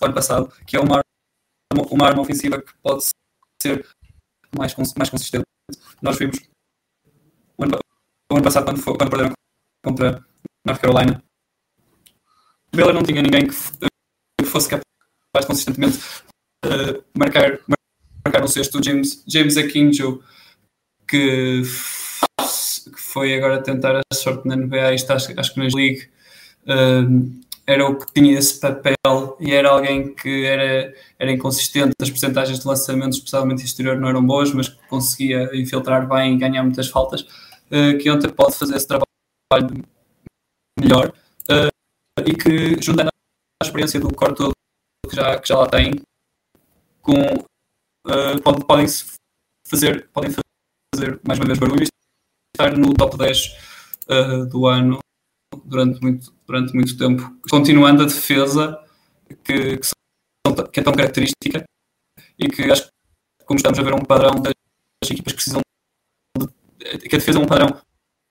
o ano passado, que é uma arma, uma arma ofensiva que pode ser mais, mais consistente. Nós vimos o ano, o ano passado, quando, foi, quando perderam contra North Carolina, Baylor não tinha ninguém que fosse capaz consistentemente uh, marcar, marcar um sexto. James, James Akinjo, que, que foi agora tentar a sorte na NBA, está, acho, acho que na League, uh, era o que tinha esse papel e era alguém que era, era inconsistente. As porcentagens de lançamentos, especialmente exterior, não eram boas, mas conseguia infiltrar bem e ganhar muitas faltas. Uh, que ontem pode fazer esse trabalho melhor uh, e que, juntando a experiência do core todo que já, que já lá tem, com, uh, pode, podem fazer, podem fazer mais uma vez barulho e estar no top 10 do ano durante muito, durante muito tempo, continuando a defesa que, que, são, que é tão característica e que acho que, como estamos a ver um padrão das equipas que precisam de, que a defesa é um padrão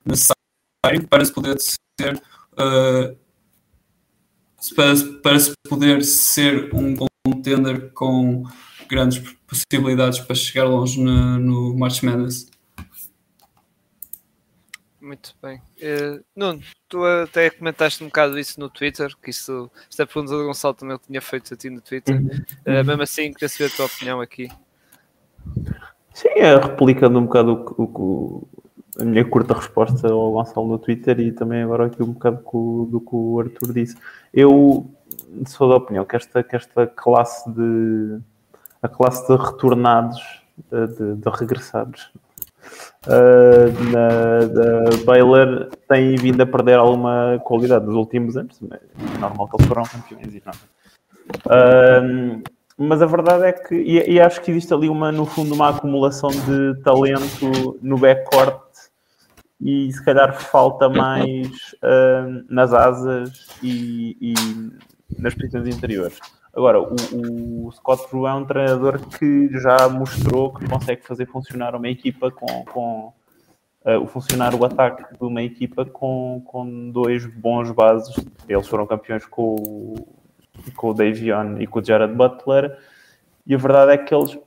necessário para se poder ser uh, para, para se poder ser um contender com grandes possibilidades para chegar longe no, no March Madness. Muito bem. Uh, Nuno, tu até comentaste um bocado isso no Twitter, que isso, esta pergunta do Gonçalo também eu tinha feito a ti no Twitter. Uh, mesmo assim, queria saber a tua opinião aqui. Sim, é replicando um bocado o, o, a minha curta resposta ao Gonçalo no Twitter e também agora aqui um bocado do, do que o Arthur disse. Eu sou da opinião que esta, que esta classe de a classe de retornados, de, de regressados, uh, na, da Baylor tem vindo a perder alguma qualidade nos últimos anos. É normal que eles foram campeões e não. Uh, mas a verdade é que, e, e, acho que existe ali uma, no fundo, uma acumulação de talento no backcourt e se calhar falta mais uh, nas asas e, e nas posições interiores. Agora, o, o Scott Drew é um treinador que já mostrou que consegue fazer funcionar uma equipa com, com uh, funcionar o ataque de uma equipa com, com dois bons bases. Eles foram campeões com o, com o Davion e com o Jared Butler. E a verdade é que eles,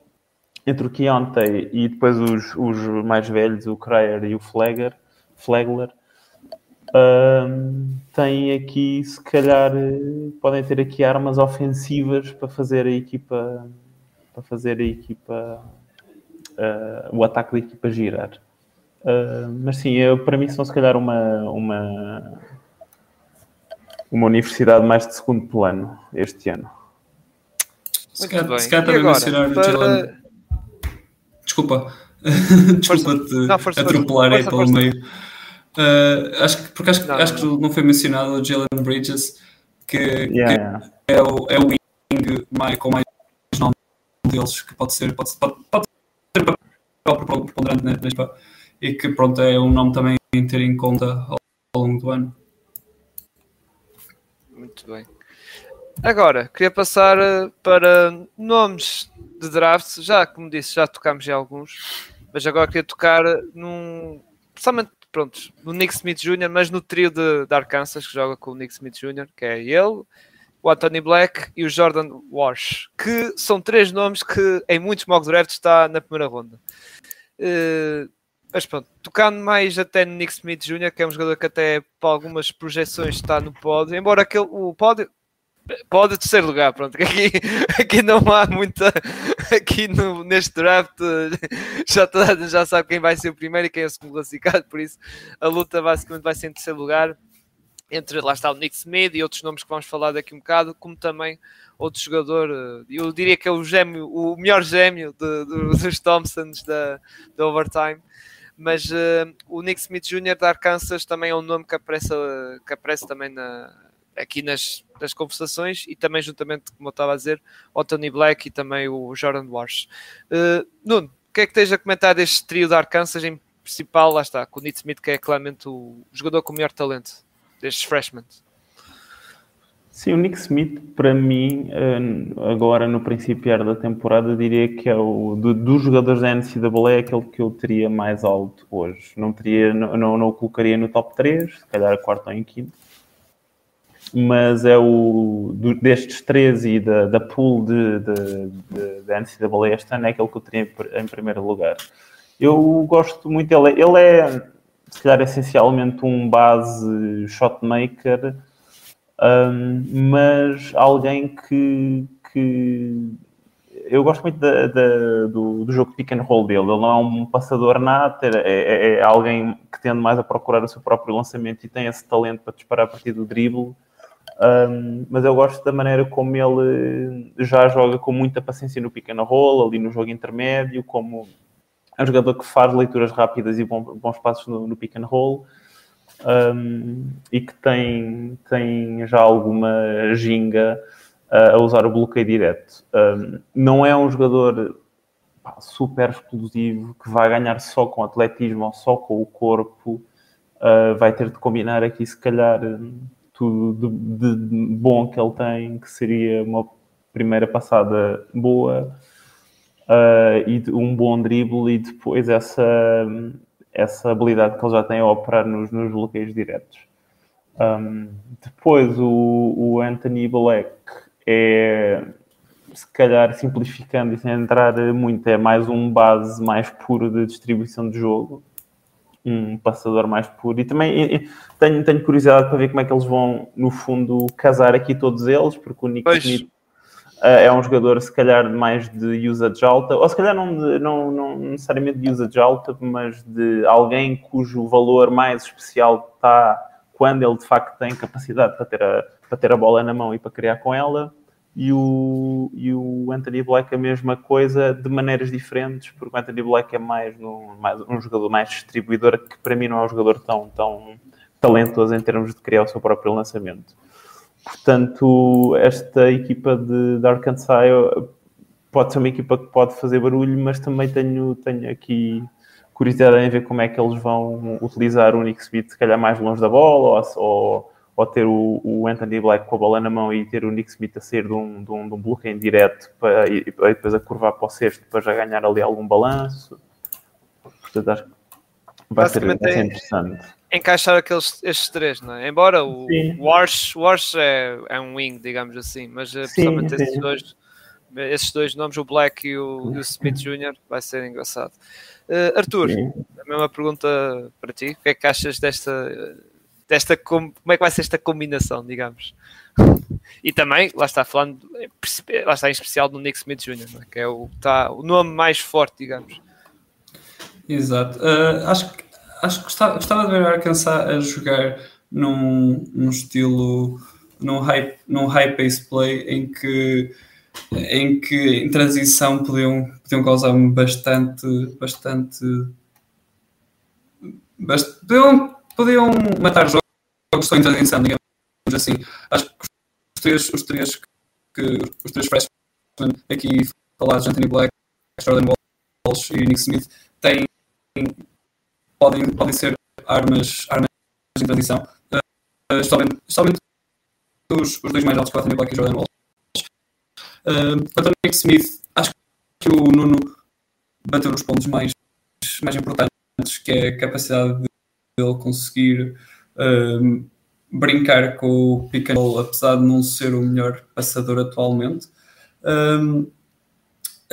entre o Keontae e depois os, os mais velhos, o Cryer e o Flagler, Flagler um, têm aqui, se calhar, podem ter aqui armas ofensivas para fazer a equipa, para fazer a equipa, uh, o ataque da equipa girar. Uh, mas sim, eu, para mim são se calhar uma, uma, uma universidade mais de segundo plano este ano. Se calhar, se calhar também mencionar para... Desculpa, desculpa-te atropelar aí pelo meio. Uh, acho que, porque acho, não, acho que não foi mencionado o Jalen Bridges, que, yeah, que yeah. É, o, é o wing mais, com mais nome deles, que pode ser, pode, pode, pode ter papel preponderante na, na e que pronto, é um nome também a ter em conta ao, ao longo do ano. Muito bem. Agora, queria passar eh, para nomes de draft. Já, como disse, já tocámos em alguns, mas agora queria tocar num. Principalmente pronto, no Nick Smith Jr., mas no trio de, de Arkansas que joga com o Nick Smith Jr., que é ele, o Anthony Black e o Jordan Walsh, que são três nomes que em muitos mock drafts está na primeira ronda. Uh, mas pronto, tocando mais até no Nick Smith Jr., que é um jogador que até para algumas projeções está no pódio, embora aquele, o pódio pode terceiro lugar, pronto. <laughs> Aqui, aqui não há muita. Aqui no, neste draft <laughs> já, já sabe quem vai ser o primeiro e quem é o segundo classificado, por isso a luta basicamente vai ser em terceiro lugar. Entre lá está o Nick Smith e outros nomes que vamos falar daqui um bocado, como também outro jogador, eh, eu diria que é o gêmeo, o melhor gêmeo de, de, <laughs> dos Thompsons da, da Overtime mas uh, o Nick Smith Jr. da Arkansas também é um nome que aparece, que aparece também na, aqui nas, nas conversações e também juntamente, como eu estava a dizer, o Tony Black e também o Jordan Walsh. Uh, Nuno, o que é que tens a comentar deste trio da Arkansas em principal, lá está, com o Nick Smith que é claramente o jogador com o melhor talento destes freshmen? Sim, o Nick Smith, para mim, eh, agora no principiar da temporada, diria que é o do, dos jogadores da NCAA é aquele que eu teria mais alto hoje. Não, teria, não, não, não o colocaria no top 3, se calhar quarto ou em quinto. Mas é o do, destes três e da, da pool de, de, de, da NCAA este ano, é aquele que eu teria em, primeiro lugar. Eu gosto muito dele. Ele é, se calhar, essencialmente um base shotmaker um, mas alguém que, que eu gosto muito da, da, do, do, jogo de pick and roll dele. Ele não é um passador nato, é, é, é, alguém que tende mais a procurar o seu próprio lançamento e tem esse talento para disparar a partir do drible. Um, mas eu gosto da maneira como ele já joga com muita paciência no pick and roll, ali no jogo intermédio, como é um jogador que faz leituras rápidas e bons, passos no, no pick and roll um, e que tem, tem já alguma ginga uh, a usar o bloqueio direto. Um, não é um jogador pá, super explosivo que vai ganhar só com atletismo ou só com o corpo. Uh, vai ter de combinar aqui, se calhar, tudo de, de, bom que ele tem, que seria uma primeira passada boa. Uh, e um bom drible e depois essa, essa habilidade que ele já tem a operar nos, nos bloqueios diretos. Um, depois, o, o, Anthony Black é, se calhar simplificando e sem entrar muito, é mais um base mais puro de distribuição de jogo, um passador mais puro. E também tenho, tenho curiosidade para ver como é que eles vão, no fundo, casar aqui todos eles, porque o Nick Smith é um jogador, se calhar, mais de usage alta, ou se calhar não, de, não, não necessariamente de usage alta, mas de alguém cujo valor mais especial está quando ele de facto tem capacidade para ter a, para ter a bola na mão e para criar com ela. E o, e o Anthony Black a mesma coisa de maneiras diferentes, porque o Anthony Black é mais, no, mais um jogador mais distribuidor, que para mim não é um jogador tão, tão talentoso em termos de criar o seu próprio lançamento. Portanto, esta equipa de, de Arkansas pode ser uma equipa que pode fazer barulho, mas também tenho, tenho aqui curiosidade em ver como é que eles vão utilizar o Nick Smith, se calhar mais longe da bola, ou, ou, ou ter o, o, Anthony Black com a bola na mão e ter o Nick Smith a sair de um, de um, de um bloqueio direto para, e, e depois a curvar para o sexto para já ganhar ali algum balanço. Portanto, acho que vai ser, vai ser interessante encaixar aqueles, estes três, não é? Embora o Wars, Wars é, é um wing, digamos assim, mas eh, sim, principalmente sim. esses dois, esses dois nomes, o Black e o, e o Smith Jr., vai ser engraçado. Uh, Arthur, sim. a mesma pergunta para ti, o que é que achas desta, desta como é que vai ser esta combinação, digamos? E também, lá está falando, lá está em especial do Nick Smith Jr., é? que é o, tá, o nome mais forte, digamos. Exato. Uh, acho acho que gostava, gostava de ver o Arkansas a jogar num, num estilo, num high, num high pace play em que em que em transição podiam, podiam causar bastante, bastante, bastante podiam, podiam matar jogos só transição, digamos assim. Acho que os três, os três, que, os três freshmen aqui falados, Anthony Black, Jordan Walsh e Nick Smith, têm podem, podem ser armas, armas em transição. Uh, somente os, os dois mais altos que Anthony Black e Jordan Walsh. Uh, quanto ao Nick Smith, acho que o Nuno bateu nos pontos mais, mais importantes, que é a capacidade de ele conseguir uh, brincar com o pick and roll, apesar de não ser o melhor passador atualmente. Um,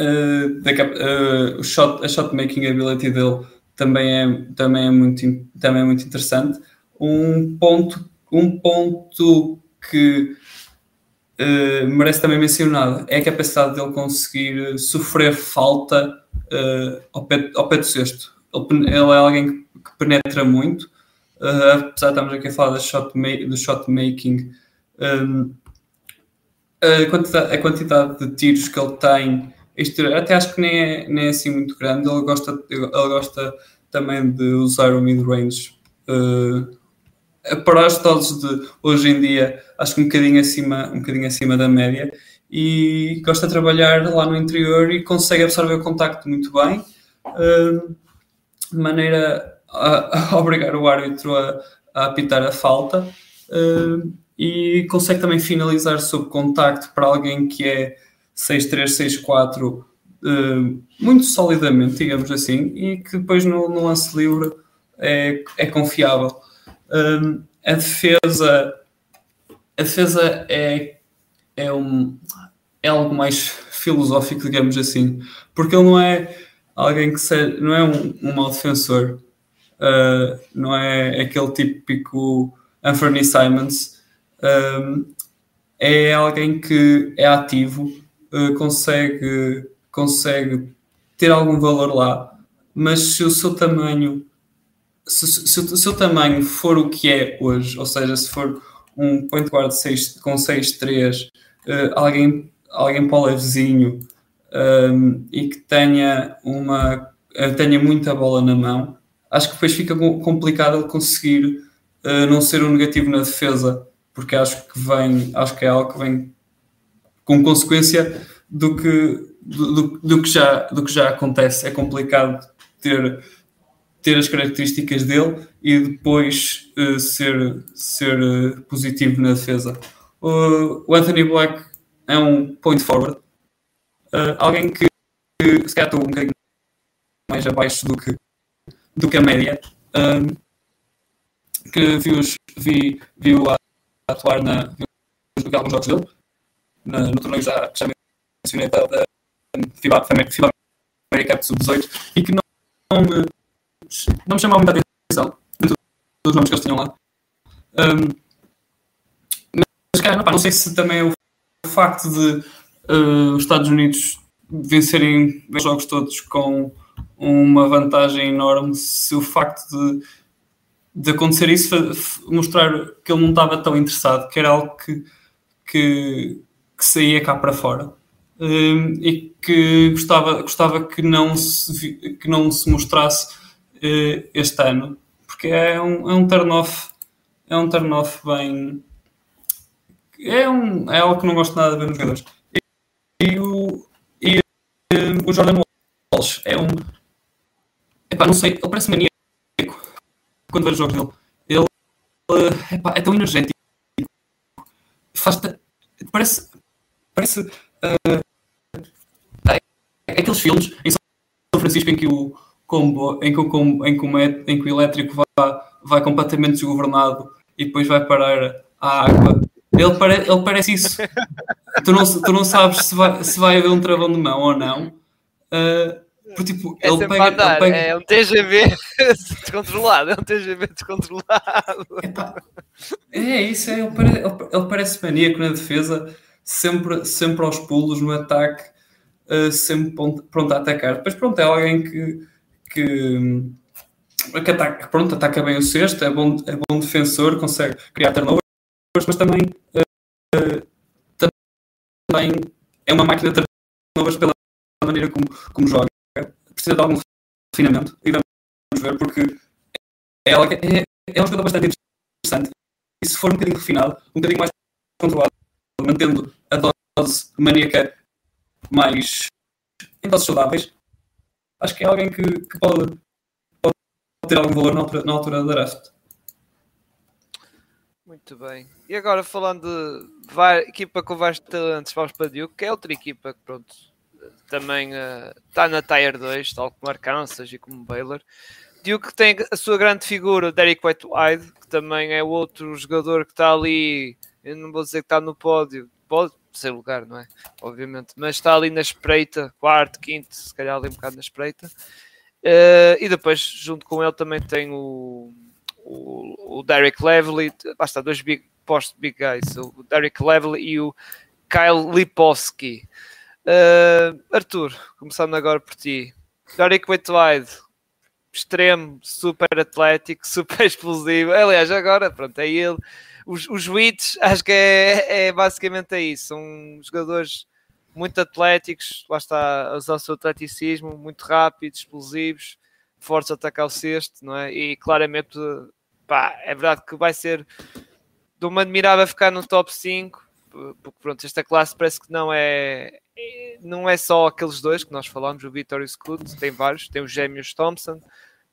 uh, uh, o shot, a shot making ability dele também é, também é, muito, também é muito interessante. Um ponto, um ponto que uh, merece também mencionar é a capacidade dele conseguir sofrer falta uh, ao, pé, ao pé do cesto. Ele, ele é alguém que penetra muito, uh, apesar de estarmos aqui a falar shot do shot making, um, a, quantidade, a quantidade de tiros que ele tem, isto, até acho que nem é, nem é assim muito grande. Ele gosta, ele gosta também de usar o mid-range. Uh, para os todos de hoje em dia, acho que um bocadinho acima, um bocadinho acima da média e gosta de trabalhar lá no interior e consegue absorver o contacto muito bem, uh, de maneira a, a, obrigar o árbitro a, a apitar a falta uh, e consegue também finalizar sob contacto para alguém que é 6-3, 6-4 uh, muito solidamente, digamos assim, e que depois no, no lance livre é, é confiável. Um, a defesa, a defesa é, é, um, é algo mais filosófico, digamos assim, porque ele não é alguém que não é um, um mau defensor, uh, não é? Aquele típico Anthony Simons, um, é alguém que é ativo, uh, consegue, consegue ter algum valor lá, mas se o seu tamanho se, se, o seu tamanho for o que é hoje, ou seja, se for um point guard 6, com 6-3, uh, eh, alguém, alguém para o levezinho um, e que tenha, uma, tenha muita bola na mão, acho que depois fica complicado conseguir uh, não ser um negativo na defesa, porque acho que vem, acho que é algo que vem com consequência do que, do, do, do que, já, do que já acontece. É complicado ter ter as características dele e depois uh, ser, ser uh, positivo na defesa. O Anthony Black é um point forward, alguém que, que se calhar um bocadinho mais abaixo do que, do que a média, um, que vi, os, vi, viu a atuar na, vi alguns jogos dele na, no torneio já, já mencionei da, da FIBA, FIBA America Sub-18 e que não, não me não me chamava muita atenção dentro dos nomes que eles tinham lá. Um, mas, cara, não, não, sei se também é o facto de uh, os Estados Unidos vencerem os jogos todos com uma vantagem enorme, se o facto de, de acontecer isso mostrar que ele não estava tão interessado, que era algo que, que, que saía cá para fora. Um, e que gostava, gostava que, não se, que não se mostrasse uh, este ano, porque é um, é um turn-off, é um turn-off bem. É, um, é algo que não gosto nada de ver nos jogadores. E, e o, e, uh, o Jordan É um. Epá, não sei, ele parece maníaco quando vejo os jogos dele. Ele uh, epá, é tão energético. Faz parece. Parece. Uh, aqueles filmes em São Francisco em que o, combo em que o, combo, em que o, em que o elétrico vai, vai completamente desgovernado e depois vai parar a água. Ele, pare, ele parece isso. tu, não, tu não sabes se vai, se vai haver um travão de mão ou não. Uh, porque, tipo, é ele, pega, ele pega, É um TGV <laughs> descontrolado. É um TGV descontrolado. é isso. É, ele, pare, ele, parece maníaco na defesa, sempre, sempre aos pulos no ataque, uh, sempre pronto, pronto a atacar. Depois, pronto, é alguém que que, que ataca, pronto, ataca bem o sexto, é bom, é bom defensor, consegue criar turnovers, mas também, uh, também é uma máquina de turnovers pela maneira como, como joga. Precisa de algum refinamento e vamos ver porque é, é, é um jogador bastante interessante e se for um bocadinho refinado, um bocadinho mais controlado, mantendo a dose maníaca mais em doses saudáveis, acho que é alguém que, que pode, pode, ter algum valor na altura, na altura da draft. Muito bem. E agora falando de equipa com vários talentos, vamos para Duke, que é outra equipa que pronto, também está uh, na Tier 2, tal como Arkansas e como Baylor. Duke tem a sua grande figura, Derek Whitehead, que também é outro jogador que está ali, eu não vou dizer que está no pódio, pode, terceiro lugar, não é? Obviamente, mas está ali na espreita, quarto, quinto, se calhar ali um bocado na espreita. Uh, e depois, junto com ele, também tem o, o, o Derek Lively, basta dois big, post big guys, o Derek Lively e o Kyle Lipovski. Uh, Arthur, começando agora por ti. Doric Whitewide, extremo, super atlético, <laughs> super explosivo. Aliás, agora, pronto, é ele. Os, os Wits, acho que é, é basicamente isso. São jogadores muito atléticos, lá está a usar o seu atleticismo, muito rápidos, explosivos, fortes a atacar o cesto, não é? E claramente, pá, é verdade que vai ser de uma admirável ficar no top 5, porque pronto, esta classe parece que não é, não é só aqueles dois que nós falamos, o Vitor e o Scoot, tem vários, tem os gêmeos Thompson,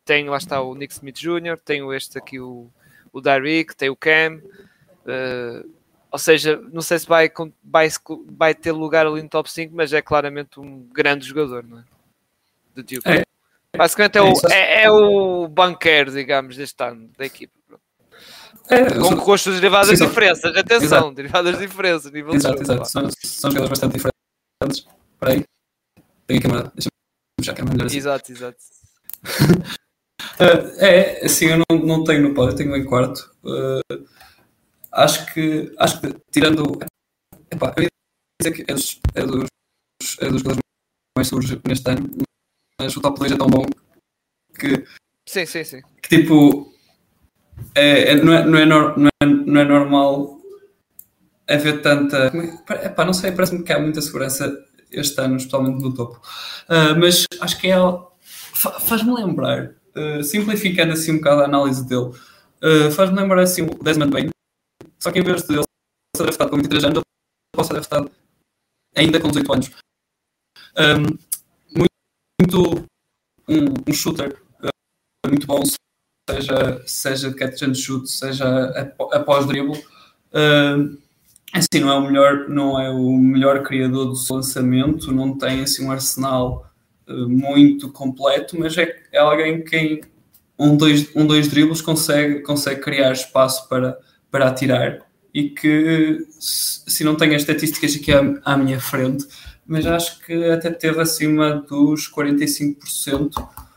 tem lá está o Nick Smith Jr., tem este aqui o, o Derrick, tem o Cam, uh, ou seja, não sei se vai, vai, vai ter lugar ali no top 5, mas é claramente um grande jogador, não é? Do Duke. É. Basicamente é, é, o, é, é o banqueiro, digamos, deste ano da equipa. É, com, suas derivadas sim, diferenças, atenção, exato. derivadas diferenças. Nível exato, exato. São, são jogadores bastante diferentes. Espera aí. Tenho a câmera. Deixa-me puxar a câmera melhor assim. Exato, exato. uh, <laughs> é, assim, eu não, não tenho no pódio, tenho em quarto. Uh, acho que, acho que tirando. Epá, eu ia dizer que é dos, é dos, é dos jogadores mais seguros neste ano, mas o top 2 é tão bom que. Sim, sim, sim. Que tipo. É, é, não, é, não, é não, é, não é normal haver tanta. É, epá, não sei, parece-me que há muita segurança este ano, especialmente no topo. Uh, mas acho que é. Faz-me lembrar, uh, simplificando assim um bocado a análise dele, uh, faz-me lembrar assim o Desmond Bain, só que em vez de ele ser draftado com 23 anos, ele pode ser draftado ainda com 18 anos. Um, muito um, um shooter muito bom, seja, seja catch and shoot, seja após dribble. Uh, assim, não é o melhor, não é o melhor criador do lançamento, não tem assim um arsenal uh, muito completo, mas é, é alguém que um dois, um dois dribles consegue, consegue criar espaço para, para atirar e que se não tenho as estatísticas aqui à, à, minha frente, mas acho que até teve acima dos 45%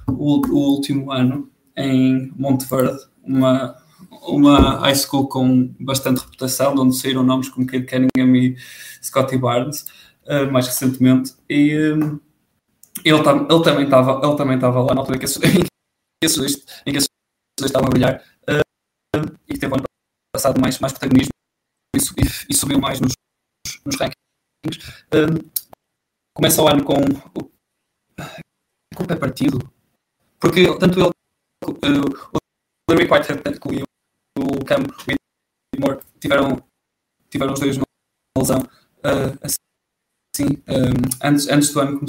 o, o último ano em Monteverde, uma, uma high school com bastante reputação, de onde saíram nomes como Kate Cunningham e Scotty Barnes, uh, mais recentemente, e um, ele, ele, também estava ele também estava lá na altura em que esses, <laughs> dois, em que estavam a brilhar, uh, e teve ano passado mais, mais protagonismo e, e subiu mais nos, nos rankings. Um, começa o ano com culpa é partido, porque tanto ele, uh, o Larry Whitehead e o Cam Whitmore tiveram, tiveram os dois uma lesão. Uh, assim, um, antes, antes do ano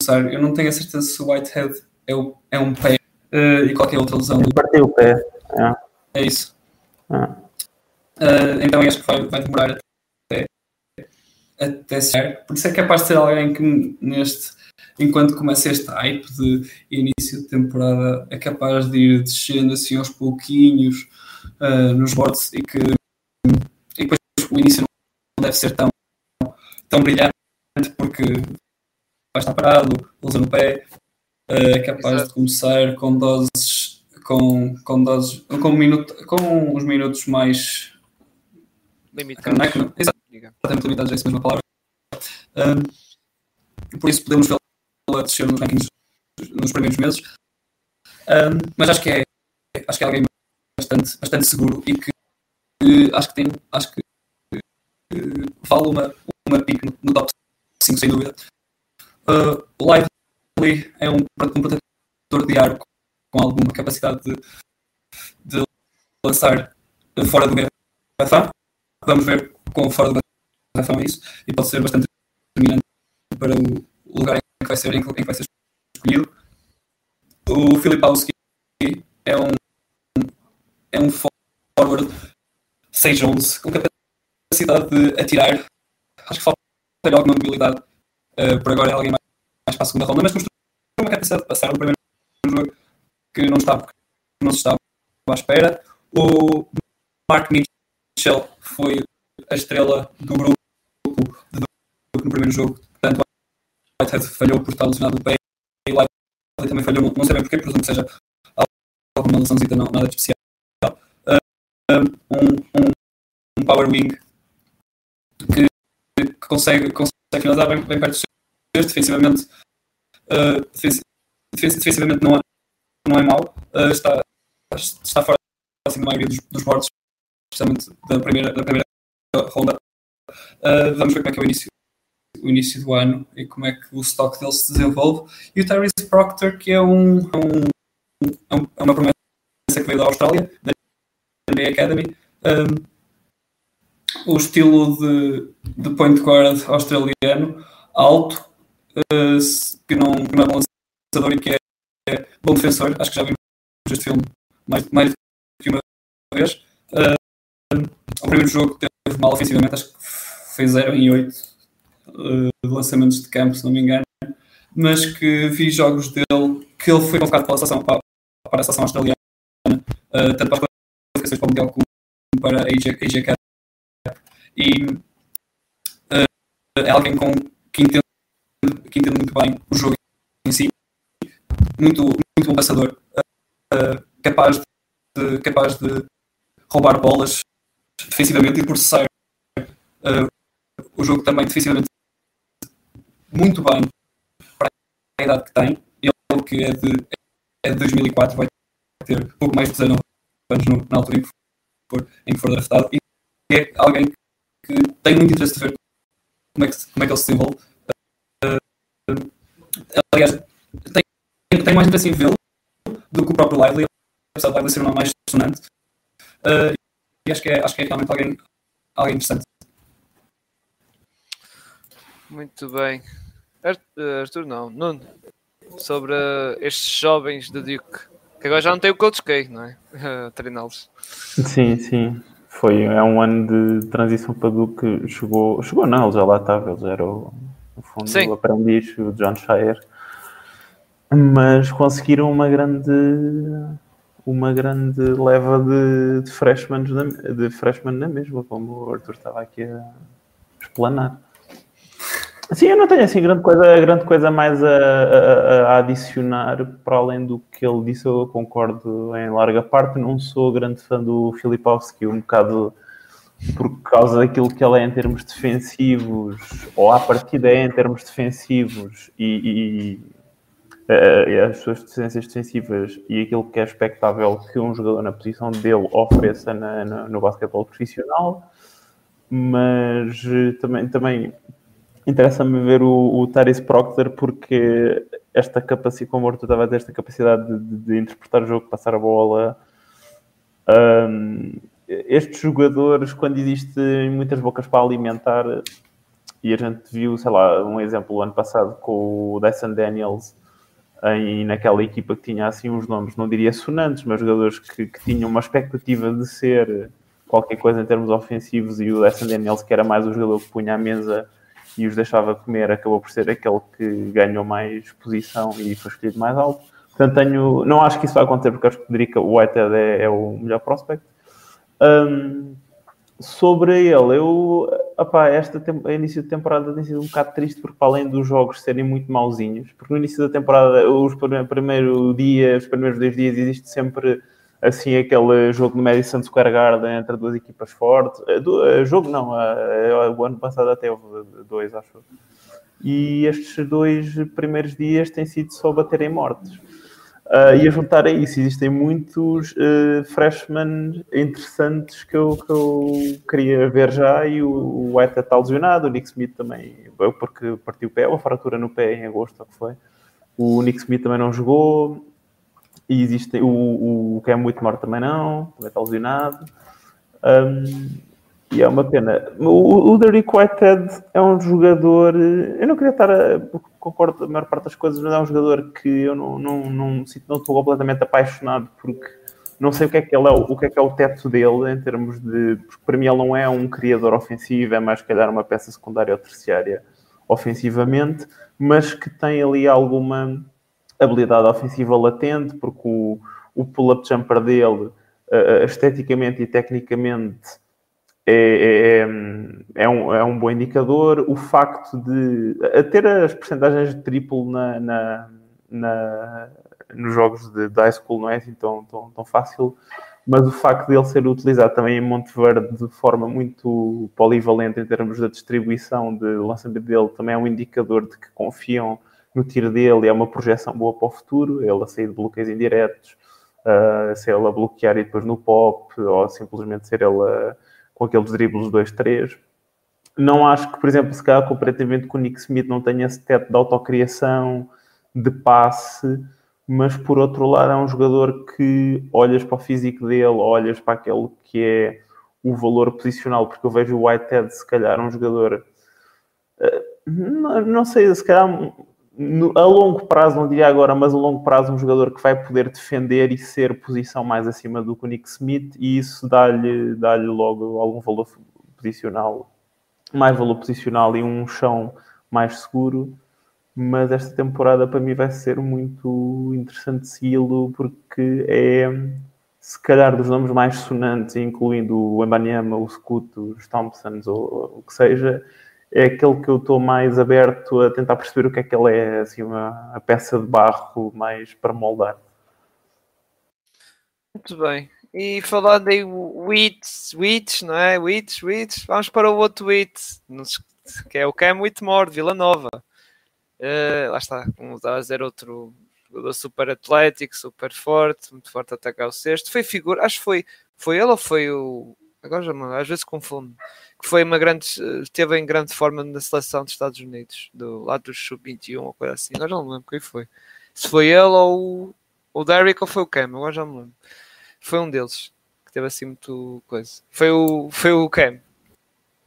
começar, eu não tenho a certeza se o Whitehead é, o, é um pé uh, e qualquer outra lesão. Partiu o pé. É, é isso. Ah. Uh, então acho que vai, vai demorar até, até ser. Por isso é capaz de ser alguém que neste, enquanto começa este hype de início de temporada, é capaz de ir descendo assim aos pouquinhos uh, nos bots e que e depois o início não deve ser tão, tão brilhante porque vai estar parado, usa no pé, uh, é capaz Exato. de começar com doses com, com doses com, minuto, com uns minutos mais Limitado. Exatamente limitados, é essa mesma palavra. Um, por isso podemos vê-la descer nos rankings nos primeiros meses. Um, mas acho que é acho que é alguém bastante, bastante seguro e que acho que tem acho que uh, vale uma, uma pick no, top 5 sem dúvida. Uh, o Lively é um, um protetor de arco com alguma capacidade de, de lançar fora do garrafão Vamos ver quão fora do garrafão é isso e pode ser bastante determinante para o lugar em que vai ser, em que vai ser escolhido. O Filipowski é um, é um forward 6-11 com capacidade de atirar. Acho que falta alguma mobilidade. Uh, por agora é alguém mais, mais para a segunda ronda, mas mostrou uma capacidade de passar no primeiro jogo que não estava, não se estava à espera. O Mark Mitchell foi a estrela do grupo no primeiro jogo. Whitehead falhou por estar lesionado no pé e Whitehead também falhou, não sei bem porquê, presumo que seja alguma lesãozita, não, nada de especial. Um, um, um power wing que, que consegue, consegue finalizar bem, bem perto dos seus, defensivamente, uh, defensivamente não é, não é mau, uh, está, está fora assim, da maioria dos, dos bordes, especialmente da primeira, da primeira ronda. Uh, vamos ver como é que é o início, o início do ano e como é que o stock dele se desenvolve. E o Tyrese Proctor, que é, um, um, é uma promessa que veio da Austrália, da NBA Academy. Um, o estilo de, de point guard australiano, alto, uh, que, não, que não é bom lançador e que é, é, bom defensor. Acho que já vimos este filme mais, mais do que uma vez. Uh, o primeiro jogo teve mal ofensivamente, acho que fez 0 em 8 uh, eh, lançamentos de campo, se não me engano, mas que vi jogos dele que ele foi convocado pela seleção, para, para a seleção australiana, uh, tanto para as qualificações para o Mundial como para a AJ, e uh, é alguém com, que, entende, que entende muito bem o jogo em si, muito, muito bom passador, uh, capaz, de, capaz de roubar bolas defensivamente e processar uh, o jogo também defensivamente muito bem para a idade que tem. Ele que é de, é de 2004 vai ter pouco mais de 19 anos no, na altura em que for, em que for draftado e é alguém que tenho muito interesse de ver como é que, como é que ele se desenvolve. Uh, aliás, tenho, tenho mais interesse em vê-lo do que o próprio Lively, apesar de Lively ser uma mais sonante. Uh, e acho que, é, acho que é realmente alguém, alguém interessante. Muito bem. Eh, Arthur, não, Nuno, sobre estes jovens do Duke, que agora já não tem o Coach K, não é? <laughs> Treiná-los. Sim, sim. Foi, é um ano de transição para Duke. Chegou, chegou não, ele já lá estava, ele já era o, no fundo Sim. o aprendiz, o John Shire. Mas conseguiram uma grande uma grande leva de, de freshmen na, de freshmen na mesma, como o Arthur estava aqui a explanar. Sim, eu não tenho assim grande coisa, grande coisa mais a, a, a, adicionar para além do que ele disse. Eu concordo em larga parte. Não sou grande fã do Filipowski, um bocado por causa daquilo que ele é em termos defensivos, ou à partida é em termos defensivos e, e, e as suas deficiências defensivas e aquilo que é expectável que um jogador na posição dele ofereça na, na, no basquetebol profissional. Mas eh, também, também interessa-me ver o, o Taris Proctor porque esta capacidade, como o Arthur estava a dizer, esta capacidade de, de, de, interpretar o jogo, passar a bola. Um, estes jogadores, quando existem muitas bocas para alimentar, e a gente viu, sei lá, um exemplo ano passado com o Dyson Daniels, em, naquela equipa que tinha assim uns nomes, não diria sonantes, mas jogadores que, que tinham uma expectativa de ser qualquer coisa em termos ofensivos, e o Dyson Daniels, que era mais o jogador que punha à mesa e os deixava comer, acabou por ser aquele que ganhou mais posição e foi escolhido mais alto. Portanto, tenho, não acho que isso vai acontecer porque acho que Federica Whitehead é, é o melhor prospect. Um, sobre ele, eu, opá, esta início de temporada tem sido um bocado triste porque, para além dos jogos serem muito mauzinhos, porque no início da temporada, os primeiros dias, os primeiros dois dias, existe sempre assim aquele jogo no Madison Square Garden entre duas equipas fortes. Eh, do, uh, jogo não, uh, o ano passado até houve dois, acho. E estes dois primeiros dias têm sido só baterem mortes. Uh, e a juntar a isso, existem muitos uh, freshmen interessantes que eu, que eu queria ver já. E o, o White está lesionado, o Nick Smith também, porque partiu o pé, uma fratura no pé em agosto, que foi. O Nick Smith também não jogou. E existe o, o Cam Whitmore também não, também está lesionado. Um, e é uma pena. O, o Whitehead é um jogador. Eu não queria estar a. Concordo a maior parte das coisas, mas é um jogador que eu não, não, não, não estou completamente apaixonado porque não sei o que é que ele é, o que é que é o teto dele em termos de. Porque para mim ele não é um criador ofensivo, é mais calhar uma peça secundária ou terciária ofensivamente, mas que tem ali alguma habilidade ofensiva latente, porque o, o pull-up jumper dele, uh, esteticamente e tecnicamente, é, é, é, é, um, é um bom indicador. O facto de ter as percentagens de triplo na, na, na, nos jogos de, de high school não é assim tão, tão, tão fácil. mas o facto de ele ser utilizado também em Monteverde de forma muito polivalente em termos da distribuição de lançamento dele também é um indicador de que confiam no tiro dele, é uma projeção boa para o futuro, ele a sair de bloqueios indiretos, uh, ser ele a bloquear e depois no pop, ou simplesmente ser ele a, com aqueles dribles 2-3. Não acho que, por exemplo, se calhar comparativamente com o Nick Smith não tenha esse teto de autocriação, de passe, mas por outro lado é um jogador que olhas para o físico dele, olhas para aquele que é o valor posicional, porque eu vejo o Whitehead se calhar um jogador eh, não, não sei, se calhar a longo prazo, não diria agora, mas a longo prazo um jogador que vai poder defender e ser posição mais acima do que o Nick Smith e isso dá-lhe dá logo algum valor posicional, mais valor posicional e um chão mais seguro. Mas esta temporada para mim vai ser muito interessante segui-lo porque é se calhar dos nomes mais sonantes, incluindo o Embanyama, o Scoot, os Thompsons ou o que seja, é aquele que eu estou mais aberto a tentar perceber o que é que ele é, assim, uma, a peça de barro mais para moldar. Muito bem. E falando em Wits, Wits, não é? Wits, Wits, vamos para o outro Wits, que é o Cam Whitmore, de Vila Nova. Uh, lá está, como estava a dizer, outro jogador super atlético, super forte, muito forte a atacar o sexto. Foi figura, acho que foi, foi ele ou foi o. Agora já às vezes confundo. Que foi uma grande. Esteve em grande forma na seleção dos Estados Unidos, do lado do Sub-21 ou coisa assim. Agora já não lembro quem foi. Se foi ele ou o Derrick ou foi o Cam, agora já me lembro. Foi um deles que teve assim muito coisa. Foi o, foi o Cam.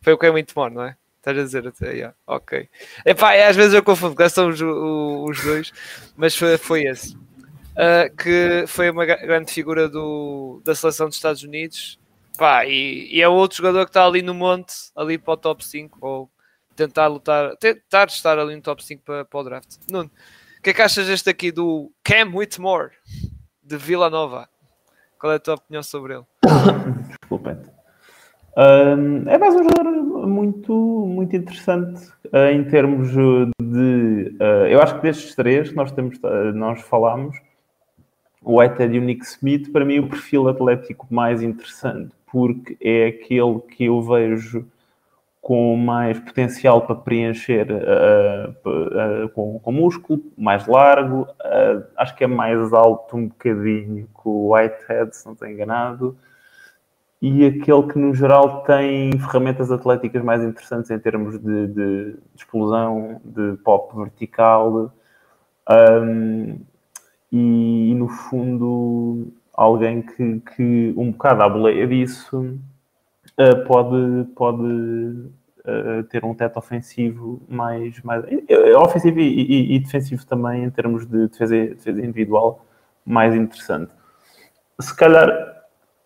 Foi o Cam Whitmore, não é? Estás a dizer até, yeah. ok. Epá, às vezes eu confundo, são os, os dois, mas foi, foi esse. Uh, que foi uma grande figura do, da seleção dos Estados Unidos. Pá, e, e, é outro jogador que está ali no monte, ali para o top 5, ou tentar lutar, tentar estar ali no top 5 para, para o draft. Nuno, o que é que achas deste aqui do Cam Whitmore, de Vila Nova? Qual é a tua opinião sobre ele? <coughs> Desculpa. Um, é mais um jogador muito, muito interessante uh, em termos de. Uh, eu acho que destes três que nós, temos, uh, nós falámos, o Whitehead e o Nick Smith, para mim, o perfil atlético mais interessante, porque é aquele que eu vejo com mais potencial para preencher com, com, músculo, mais largo. acho que é mais alto um bocadinho que o Whitehead, se não estou enganado e aquele que no geral tem ferramentas atléticas mais interessantes em termos de, de, de explosão, de pop vertical um, e, e, no fundo alguém que, que um bocado à boleia disso uh, pode, pode uh, ter um teto ofensivo mais, mais ofensivo e, e, e, defensivo também em termos de defesa, defesa individual mais interessante. Se calhar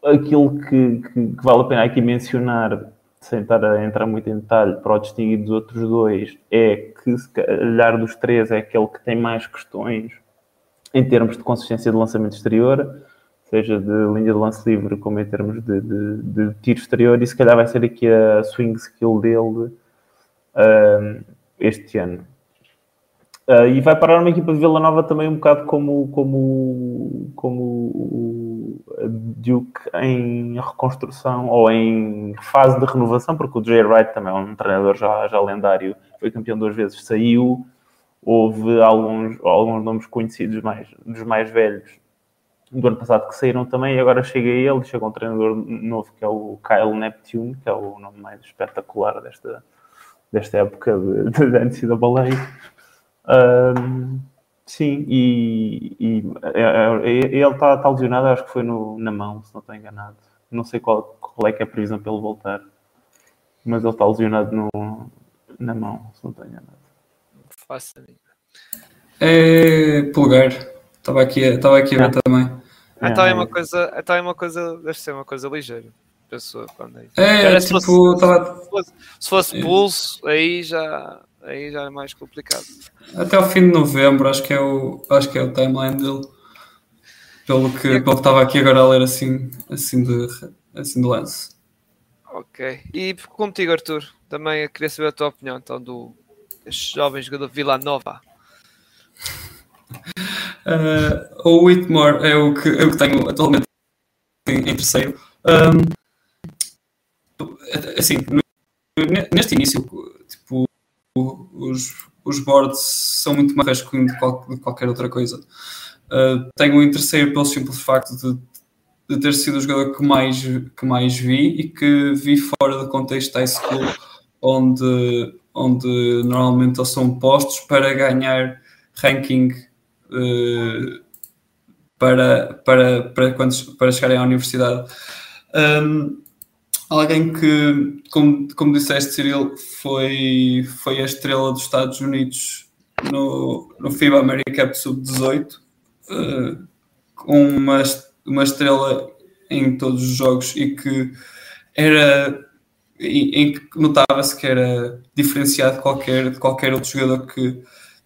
aquilo que, que, que, vale a pena aqui mencionar, sem estar a entrar muito em detalhe, para o distinguir dos outros dois, é que se calhar dos três é aquele que tem mais questões em termos de consistência de lançamento exterior, seja de linha de lance livre como em termos de, de, de tiro exterior, e se calhar vai ser aqui a swing skill dele este ano. Uh, e vai parar uma equipa de Vila Nova também um bocado como, como, como o Duke em reconstrução ou em fase de renovação, porque o Jay Wright também é um treinador já, já lendário, foi campeão duas vezes, saiu, houve alguns, alguns nomes conhecidos mais, dos mais velhos do ano passado que saíram também, e agora chega ele, chega um treinador novo que é o Kyle Neptune, que é o nome mais espetacular desta, desta época de, de, de da baleia um, sim, e, e é, é, ele está tá lesionado, acho que foi no, na mão, se não estou enganado. Não sei qual, qual é que é a previsão para ele voltar, mas ele está lesionado no, na mão, se não estou enganado. Faça É pulgar. Estava aqui, estava aqui a ver é. também. Então é uma coisa, então é uma coisa, deve ser uma coisa ligeira. Pessoa, quando é, é tipo, se fosse, tava... se fosse, se fosse pulso, aí já aí já é mais complicado. Até o fim de novembro, acho que é o, acho que é o timeline dele. Pelo que, pelo que estava aqui agora a ler assim, assim, de, assim de lance. Ok. E contigo, Arthur, também queria saber a tua opinião então do jovem jogador Vila Nova. <laughs> Uh, o Whitmore é o que eu tenho atualmente em, em terceiro. Um, assim, neste início, tipo, os, os boards são muito mais que de, qual, de qualquer outra coisa. Uh, tenho em terceiro pelo simples facto de, de, ter sido o jogador que mais, que mais vi e que vi fora do contexto high school, onde, onde normalmente eles são postos para ganhar ranking para, para, para, quando, para chegarem à universidade. Um, alguém que, como, como disseste, Cyril, foi, foi a estrela dos Estados Unidos no, no FIBA America Sub-18, uh, com uma, uma estrela em todos os jogos e que era em, que notava-se que era diferenciado de qualquer, de qualquer outro jogador que,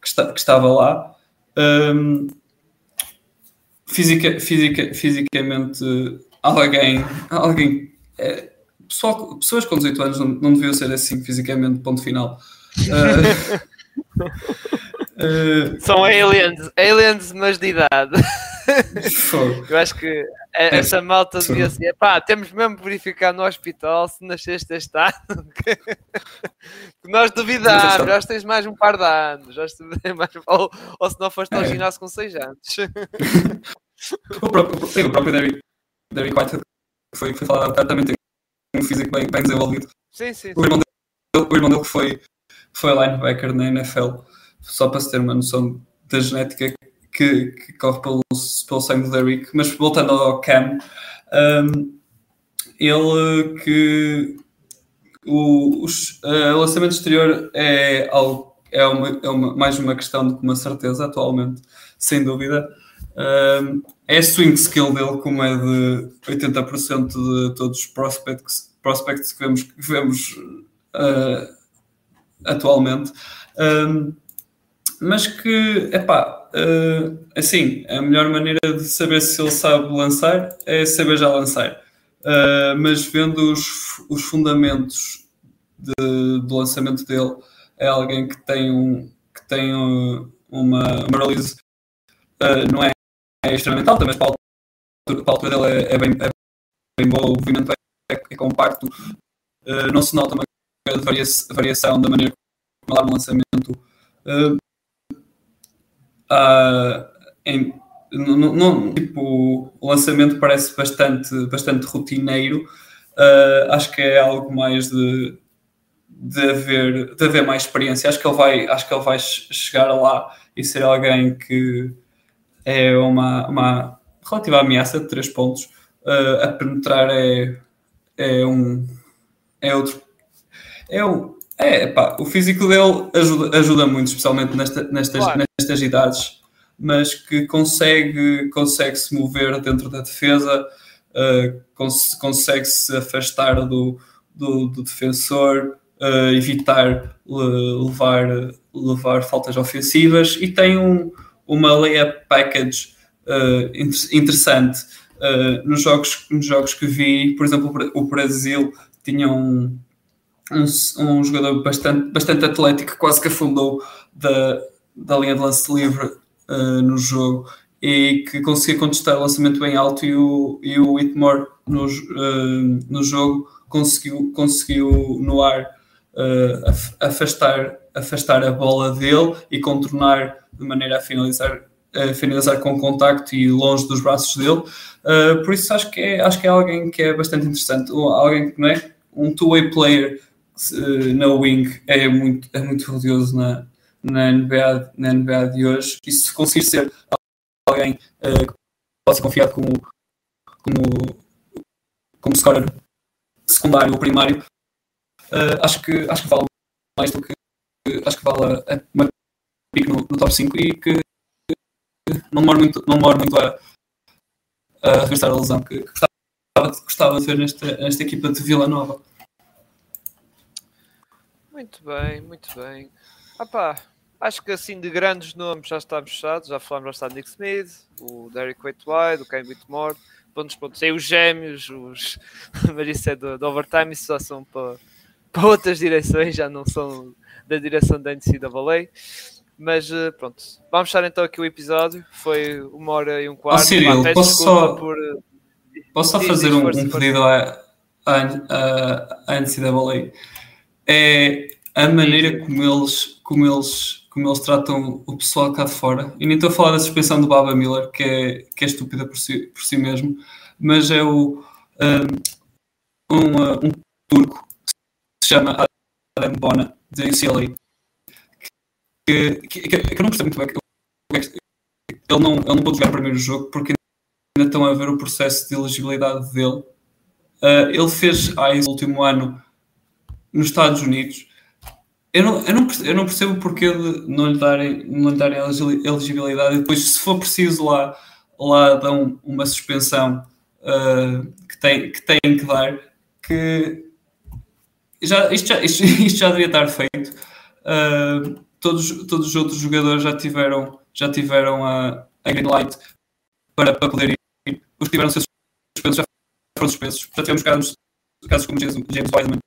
que, está, que estava lá. Um, fisica, fisica, fisicamente, alguém, alguém é, pessoal, pessoas com 18 anos não, não deviam ser assim fisicamente, ponto final. Uh, <laughs> uh, <laughs> São aliens, aliens, mas de idade. Eu acho que é. essa malta devia ser. Pá, temos mesmo verificar no hospital se nasceste este ano. <laughs> que nós duvidamos, já tens mais um par de anos. Já mais, ou, ou se não foste ao é. ginásio com 6 anos. <laughs> o próprio, o próprio Derek, Derek White foi, foi falado também tem um físico bem, bem desenvolvido. Sim, sim, sim. O, irmão dele, o irmão dele foi, foi linebacker na NFL, só para se ter uma noção da genética que, que corre pelo, pelo sangue do Derrick. Mas voltando ao Cam, um, ele que o, o lançamento exterior é algo é, uma, é uma, mais uma questão do que uma certeza atualmente, sem dúvida. Um, é swing skill dele, como é de 80% de todos os prospects, prospects que vemos, que vemos uh, atualmente. Um, mas que, epá, uh, assim, a melhor maneira de saber se ele sabe lançar é saber já lançar. Uh, mas vendo os, os fundamentos de, do lançamento dele, é alguém que tem, um, que tem uma, uma release, uh, não é, é extremamente alta, mas para a altura, dele é, é, bem, é bem boa, o movimento é, é compacto, não se nota uma variação da maneira como o lançamento. Uh, em, no, no, tipo, o lançamento parece bastante, bastante rotineiro. Uh, acho que é algo mais de, de, haver, de haver mais experiência. Acho que, ele vai, acho que ele vai chegar lá e ser alguém que é uma, uma relativa ameaça de três pontos. Uh, a penetrar é, é um é outro é um, é, pá, o físico dele ajuda, ajuda muito, especialmente nesta, nestas, claro. nestas idades, mas que consegue, consegue se mover dentro da defesa, uh, cons consegue se afastar do, do, do defensor, uh, evitar levar, levar faltas ofensivas e tem um, uma layup package uh, interessante. nos, jogos, nos jogos que vi, por exemplo, o Brasil tinha um um, um jogador bastante, bastante atlético, quase que afundou da, da linha de lance livre uh, no jogo e que conseguia contestar o lançamento bem alto e o, e o Whitmore no, uh, no jogo conseguiu, conseguiu no ar uh, afastar, afastar a bola dele e contornar de maneira a finalizar, a finalizar com contacto e longe dos braços dele. Por isso acho que, é, acho que é alguém que é bastante interessante, alguém que não é um two-way player na wing é muito, é muito valioso na, na, NBA, na NBA de hoje. E se conseguir ser alguém uh, que pode ser confiado como, como, como scorer secundário ou primário, uh, acho, que, acho que vale mais do que acho que vale a, uma pick no, no, top 5 e que não demora muito, não demora muito a, a regressar a lesão que, que gostava, gostava de ver nesta, nesta equipa de Vila Nova. Muito bem, muito bem. Pá, acho que assim de grandes nomes já estamos fechados. Já falamos bastante Nick Smith, o Derek Whitewide, o Ken Whitmore. Pontos, pontos. E os gêmeos, os... <laughs> mas isso é do, do overtime, isso já são para, para outras direções, já não são da direção da NCAA. Mas eh, pronto, vamos fechar então aqui o episódio. Foi uma hora e um quarto. Oh, Cyril, posso só... Por... Posso só fazer um, um pedido à, à, à NCAA? É a maneira como eles, como eles, como eles tratam o pessoal cá de fora. E nem estou a falar da suspensão do Baba Miller, que é, que é estúpida por si, por si mesmo, mas é o um, um, um turco que se chama Adam Bona, da UCLA, que, que, que, que eu não percebo muito bem. Ele não, ele não pôde jogar o primeiro jogo porque ainda estão a ver o processo de elegibilidade dele. Uh, ele fez AIS no último ano nos Estados Unidos. Eu não, eu não, eu não percebo o porquê de não lhe darem, não lhe darem elegibilidade e depois, se for preciso, lá, lá dão uma suspensão uh, que, tem, que têm que dar. Que já, isto, já, isto, <laughs> isto já devia estar feito. Uh, todos, todos os outros jogadores já tiveram, já tiveram a, a green light para, para poder ir. Os que tiveram ser suspensos já foram suspensos. Já tivemos casos, casos como James, James Wiseman,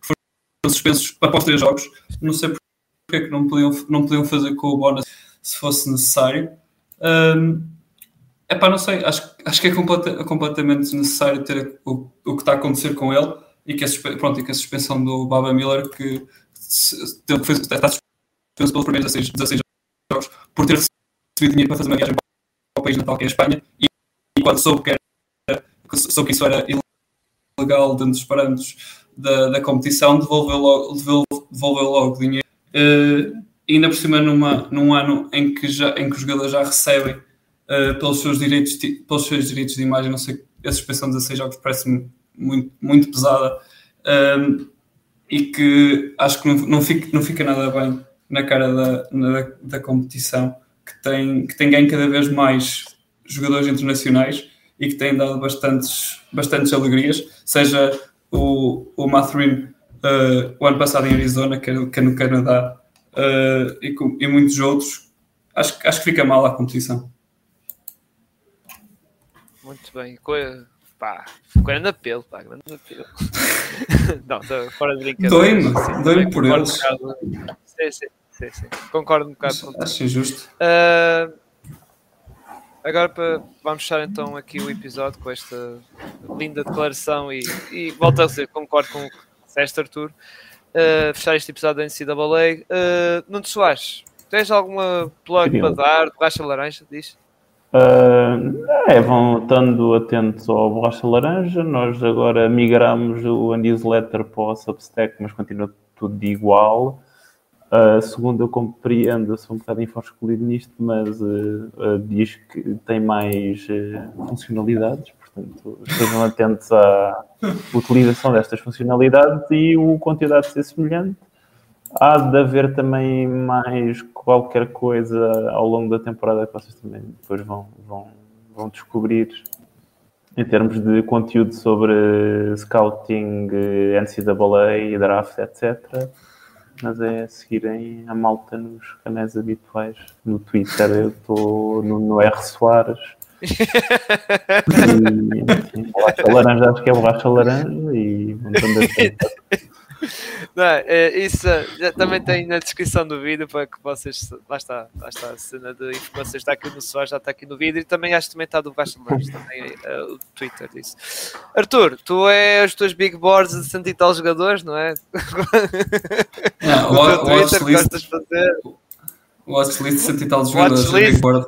que foram suspensos após três jogos. Não sei porque é que não podiam, não podiam fazer com o bónus se fosse necessário. Um, Epá, não sei, acho, acho que é completa, completamente necessário ter o, o que está a acontecer com ele e que a, pronto, e que a suspensão do Baba Miller que se, foi, está suspenso pelos primeiros 16, 16 jogos por ter recebido dinheiro para fazer uma viagem para o país natal que é a Espanha e, e quando soube que, era, soube que isso era ilegal dentro dos parâmetros da, da competição devolveu logo, devolveu, devolveu logo dinheiro. Uh, ainda por cima numa, num ano em que, já, em que os jogadores já recebem uh, pelos, seus direitos pelos seus direitos de imagem, não sei, a suspensão de 16 jogos parece-me muito, muito pesada um, e que acho que não, não, fica, não fica nada bem na cara da, na, da competição, que tem, que tem ganho cada vez mais jogadores internacionais e que tem dado bastantes, bastantes alegrias, seja o, o Matherin uh, o ano passado em Arizona, que é, é no Canadá, uh, e, com, e muitos outros, acho, acho que fica mal a competição. Muito bem. Coisa, pá, grande apelo, pá, grande apelo. <laughs> não, fora de brincadeira. Dói-me, dói-me por eles. Sim, sim, sim, sim. Concordo um bocado com Acho injusto. Uh, agora para, vamos fechar então aqui o episódio com esta linda declaração e, e volto a dizer, concordo com o que disseste, Arthur. Uh, fechar este episódio da NCAA. Uh, Nuno Soares, tens alguma plug para dar? Borracha laranja, diz? Uh, é, vão estando atentos ao Borracha Laranja. Nós agora migramos o newsletter para o Substack, mas continua tudo igual. Uh, segundo eu compreendo, eu sou um bocado infoscolido nisto, mas uh, uh, diz que tem mais funcionalidades, portanto estejam atentos à utilização destas funcionalidades e o conteúdo há de ser semelhante. Há de haver também mais qualquer coisa ao longo da temporada que vocês também depois vão, vão, vão descobrir em termos de conteúdo sobre scouting, NCAA, draft, etc. Mas é seguirem a malta nos canais habituais. No Twitter eu estou no, no R Soares. <laughs> e, enfim, laranja, acho que é borracha laranja e montando <laughs> Não, é, isso já, também tem na descrição do vídeo para que vocês. Lá está, lá está a cena de informações está aqui no Soares, já está aqui no vídeo e também acho que também está do Baixa Mais, também uh, o Twitter disso. Arthur, tu és os teus big boards de cento e tal jogadores, não é? Não, <laughs> o, o Twitter que gostas de fazer. O watchlist de cento e tal jogadores, a big board.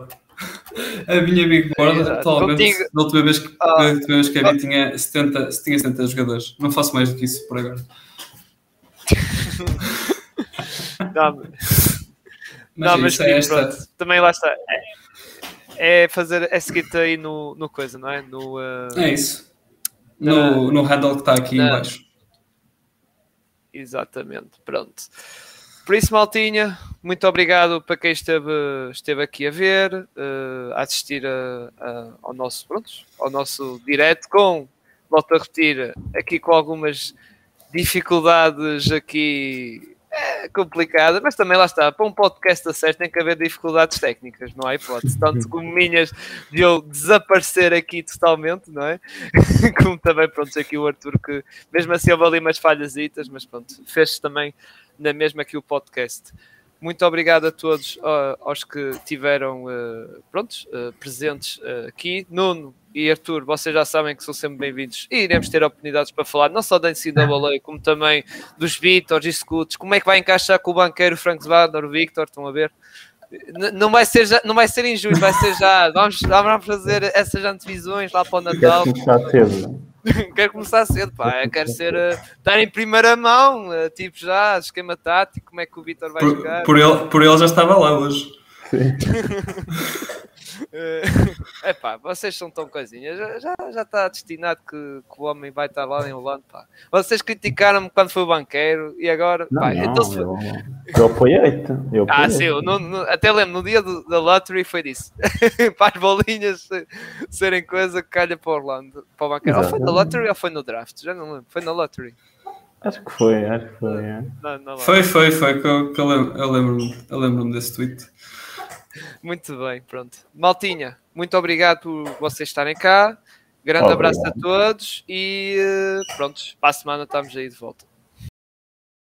A minha big board, é, atualmente, da última vez que, ah, vez que a vi tinha 70, tinha 70 jogadores. Não faço mais do que isso por agora. Não, mas, não, mas sim, é pronto, também lá está. É, é fazer, é seguir-te aí no, no coisa, não é? No, uh, é isso. No, no handle que está aqui na, embaixo. Exatamente, pronto. Por isso, Maltinha, muito obrigado para quem esteve, esteve aqui a ver, uh, a assistir a, a, ao nosso, pronto, ao nosso direto com, volto a repetir, aqui com algumas dificuldades aqui é, complicadas, mas também lá está, para um podcast a sério tem que haver dificuldades técnicas, não há hipótese, tanto como minhas de eu desaparecer aqui totalmente, não é? <laughs> como também, pronto, aqui o Arthur que mesmo assim houve ali umas falhasitas, mas pronto, fez também na mesma aqui o podcast. Muito obrigado a todos aos que tiveram uh, prontos, uh, presentes uh, aqui. Nuno, e Arthur, vocês já sabem que são sempre bem-vindos e iremos ter oportunidades para falar não só da NCAA, como também dos Victors e Scouts, como é que vai encaixar com o banqueiro Frank Zwander, o Victor, estão a ver? Não vai ser, já, não vai ser em julho, vai ser já. <laughs> Vamos, vamos fazer essas antevisões lá para o Natal. Quero começar cedo. <laughs> quero começar cedo, pá. Eu quero ser, uh, estar em primeira mão, uh, tipo já, esquema tático, como é que o Vitor vai por, jogar. Por ele, por ele já estava lá hoje. Sim. <laughs> É <laughs> pá, vocês são tão coisinhas. Já, já, já está destinado que, que, o homem vai estar lá em Holanda. Pá. Vocês criticaram-me quando foi banqueiro e agora. Não, pá, não, então, eu, eu apoiei-te. Ah, sim, eu, no, no, até lembro, no dia do, da lottery foi disso. <laughs> para as bolinhas serem coisa que calha para Orlando. Para o banqueiro. Ou foi na lottery ou foi no draft? Já não lembro. Foi na lottery. Acho que foi, acho que foi. É. Não, não foi, foi, foi, que eu, eu lembro-me eu lembro desse tweet. Muito bem, pronto. Maltinha, muito obrigado por vocês estarem cá. Grande obrigado. abraço a todos e eh, pronto, para a semana estamos aí de volta.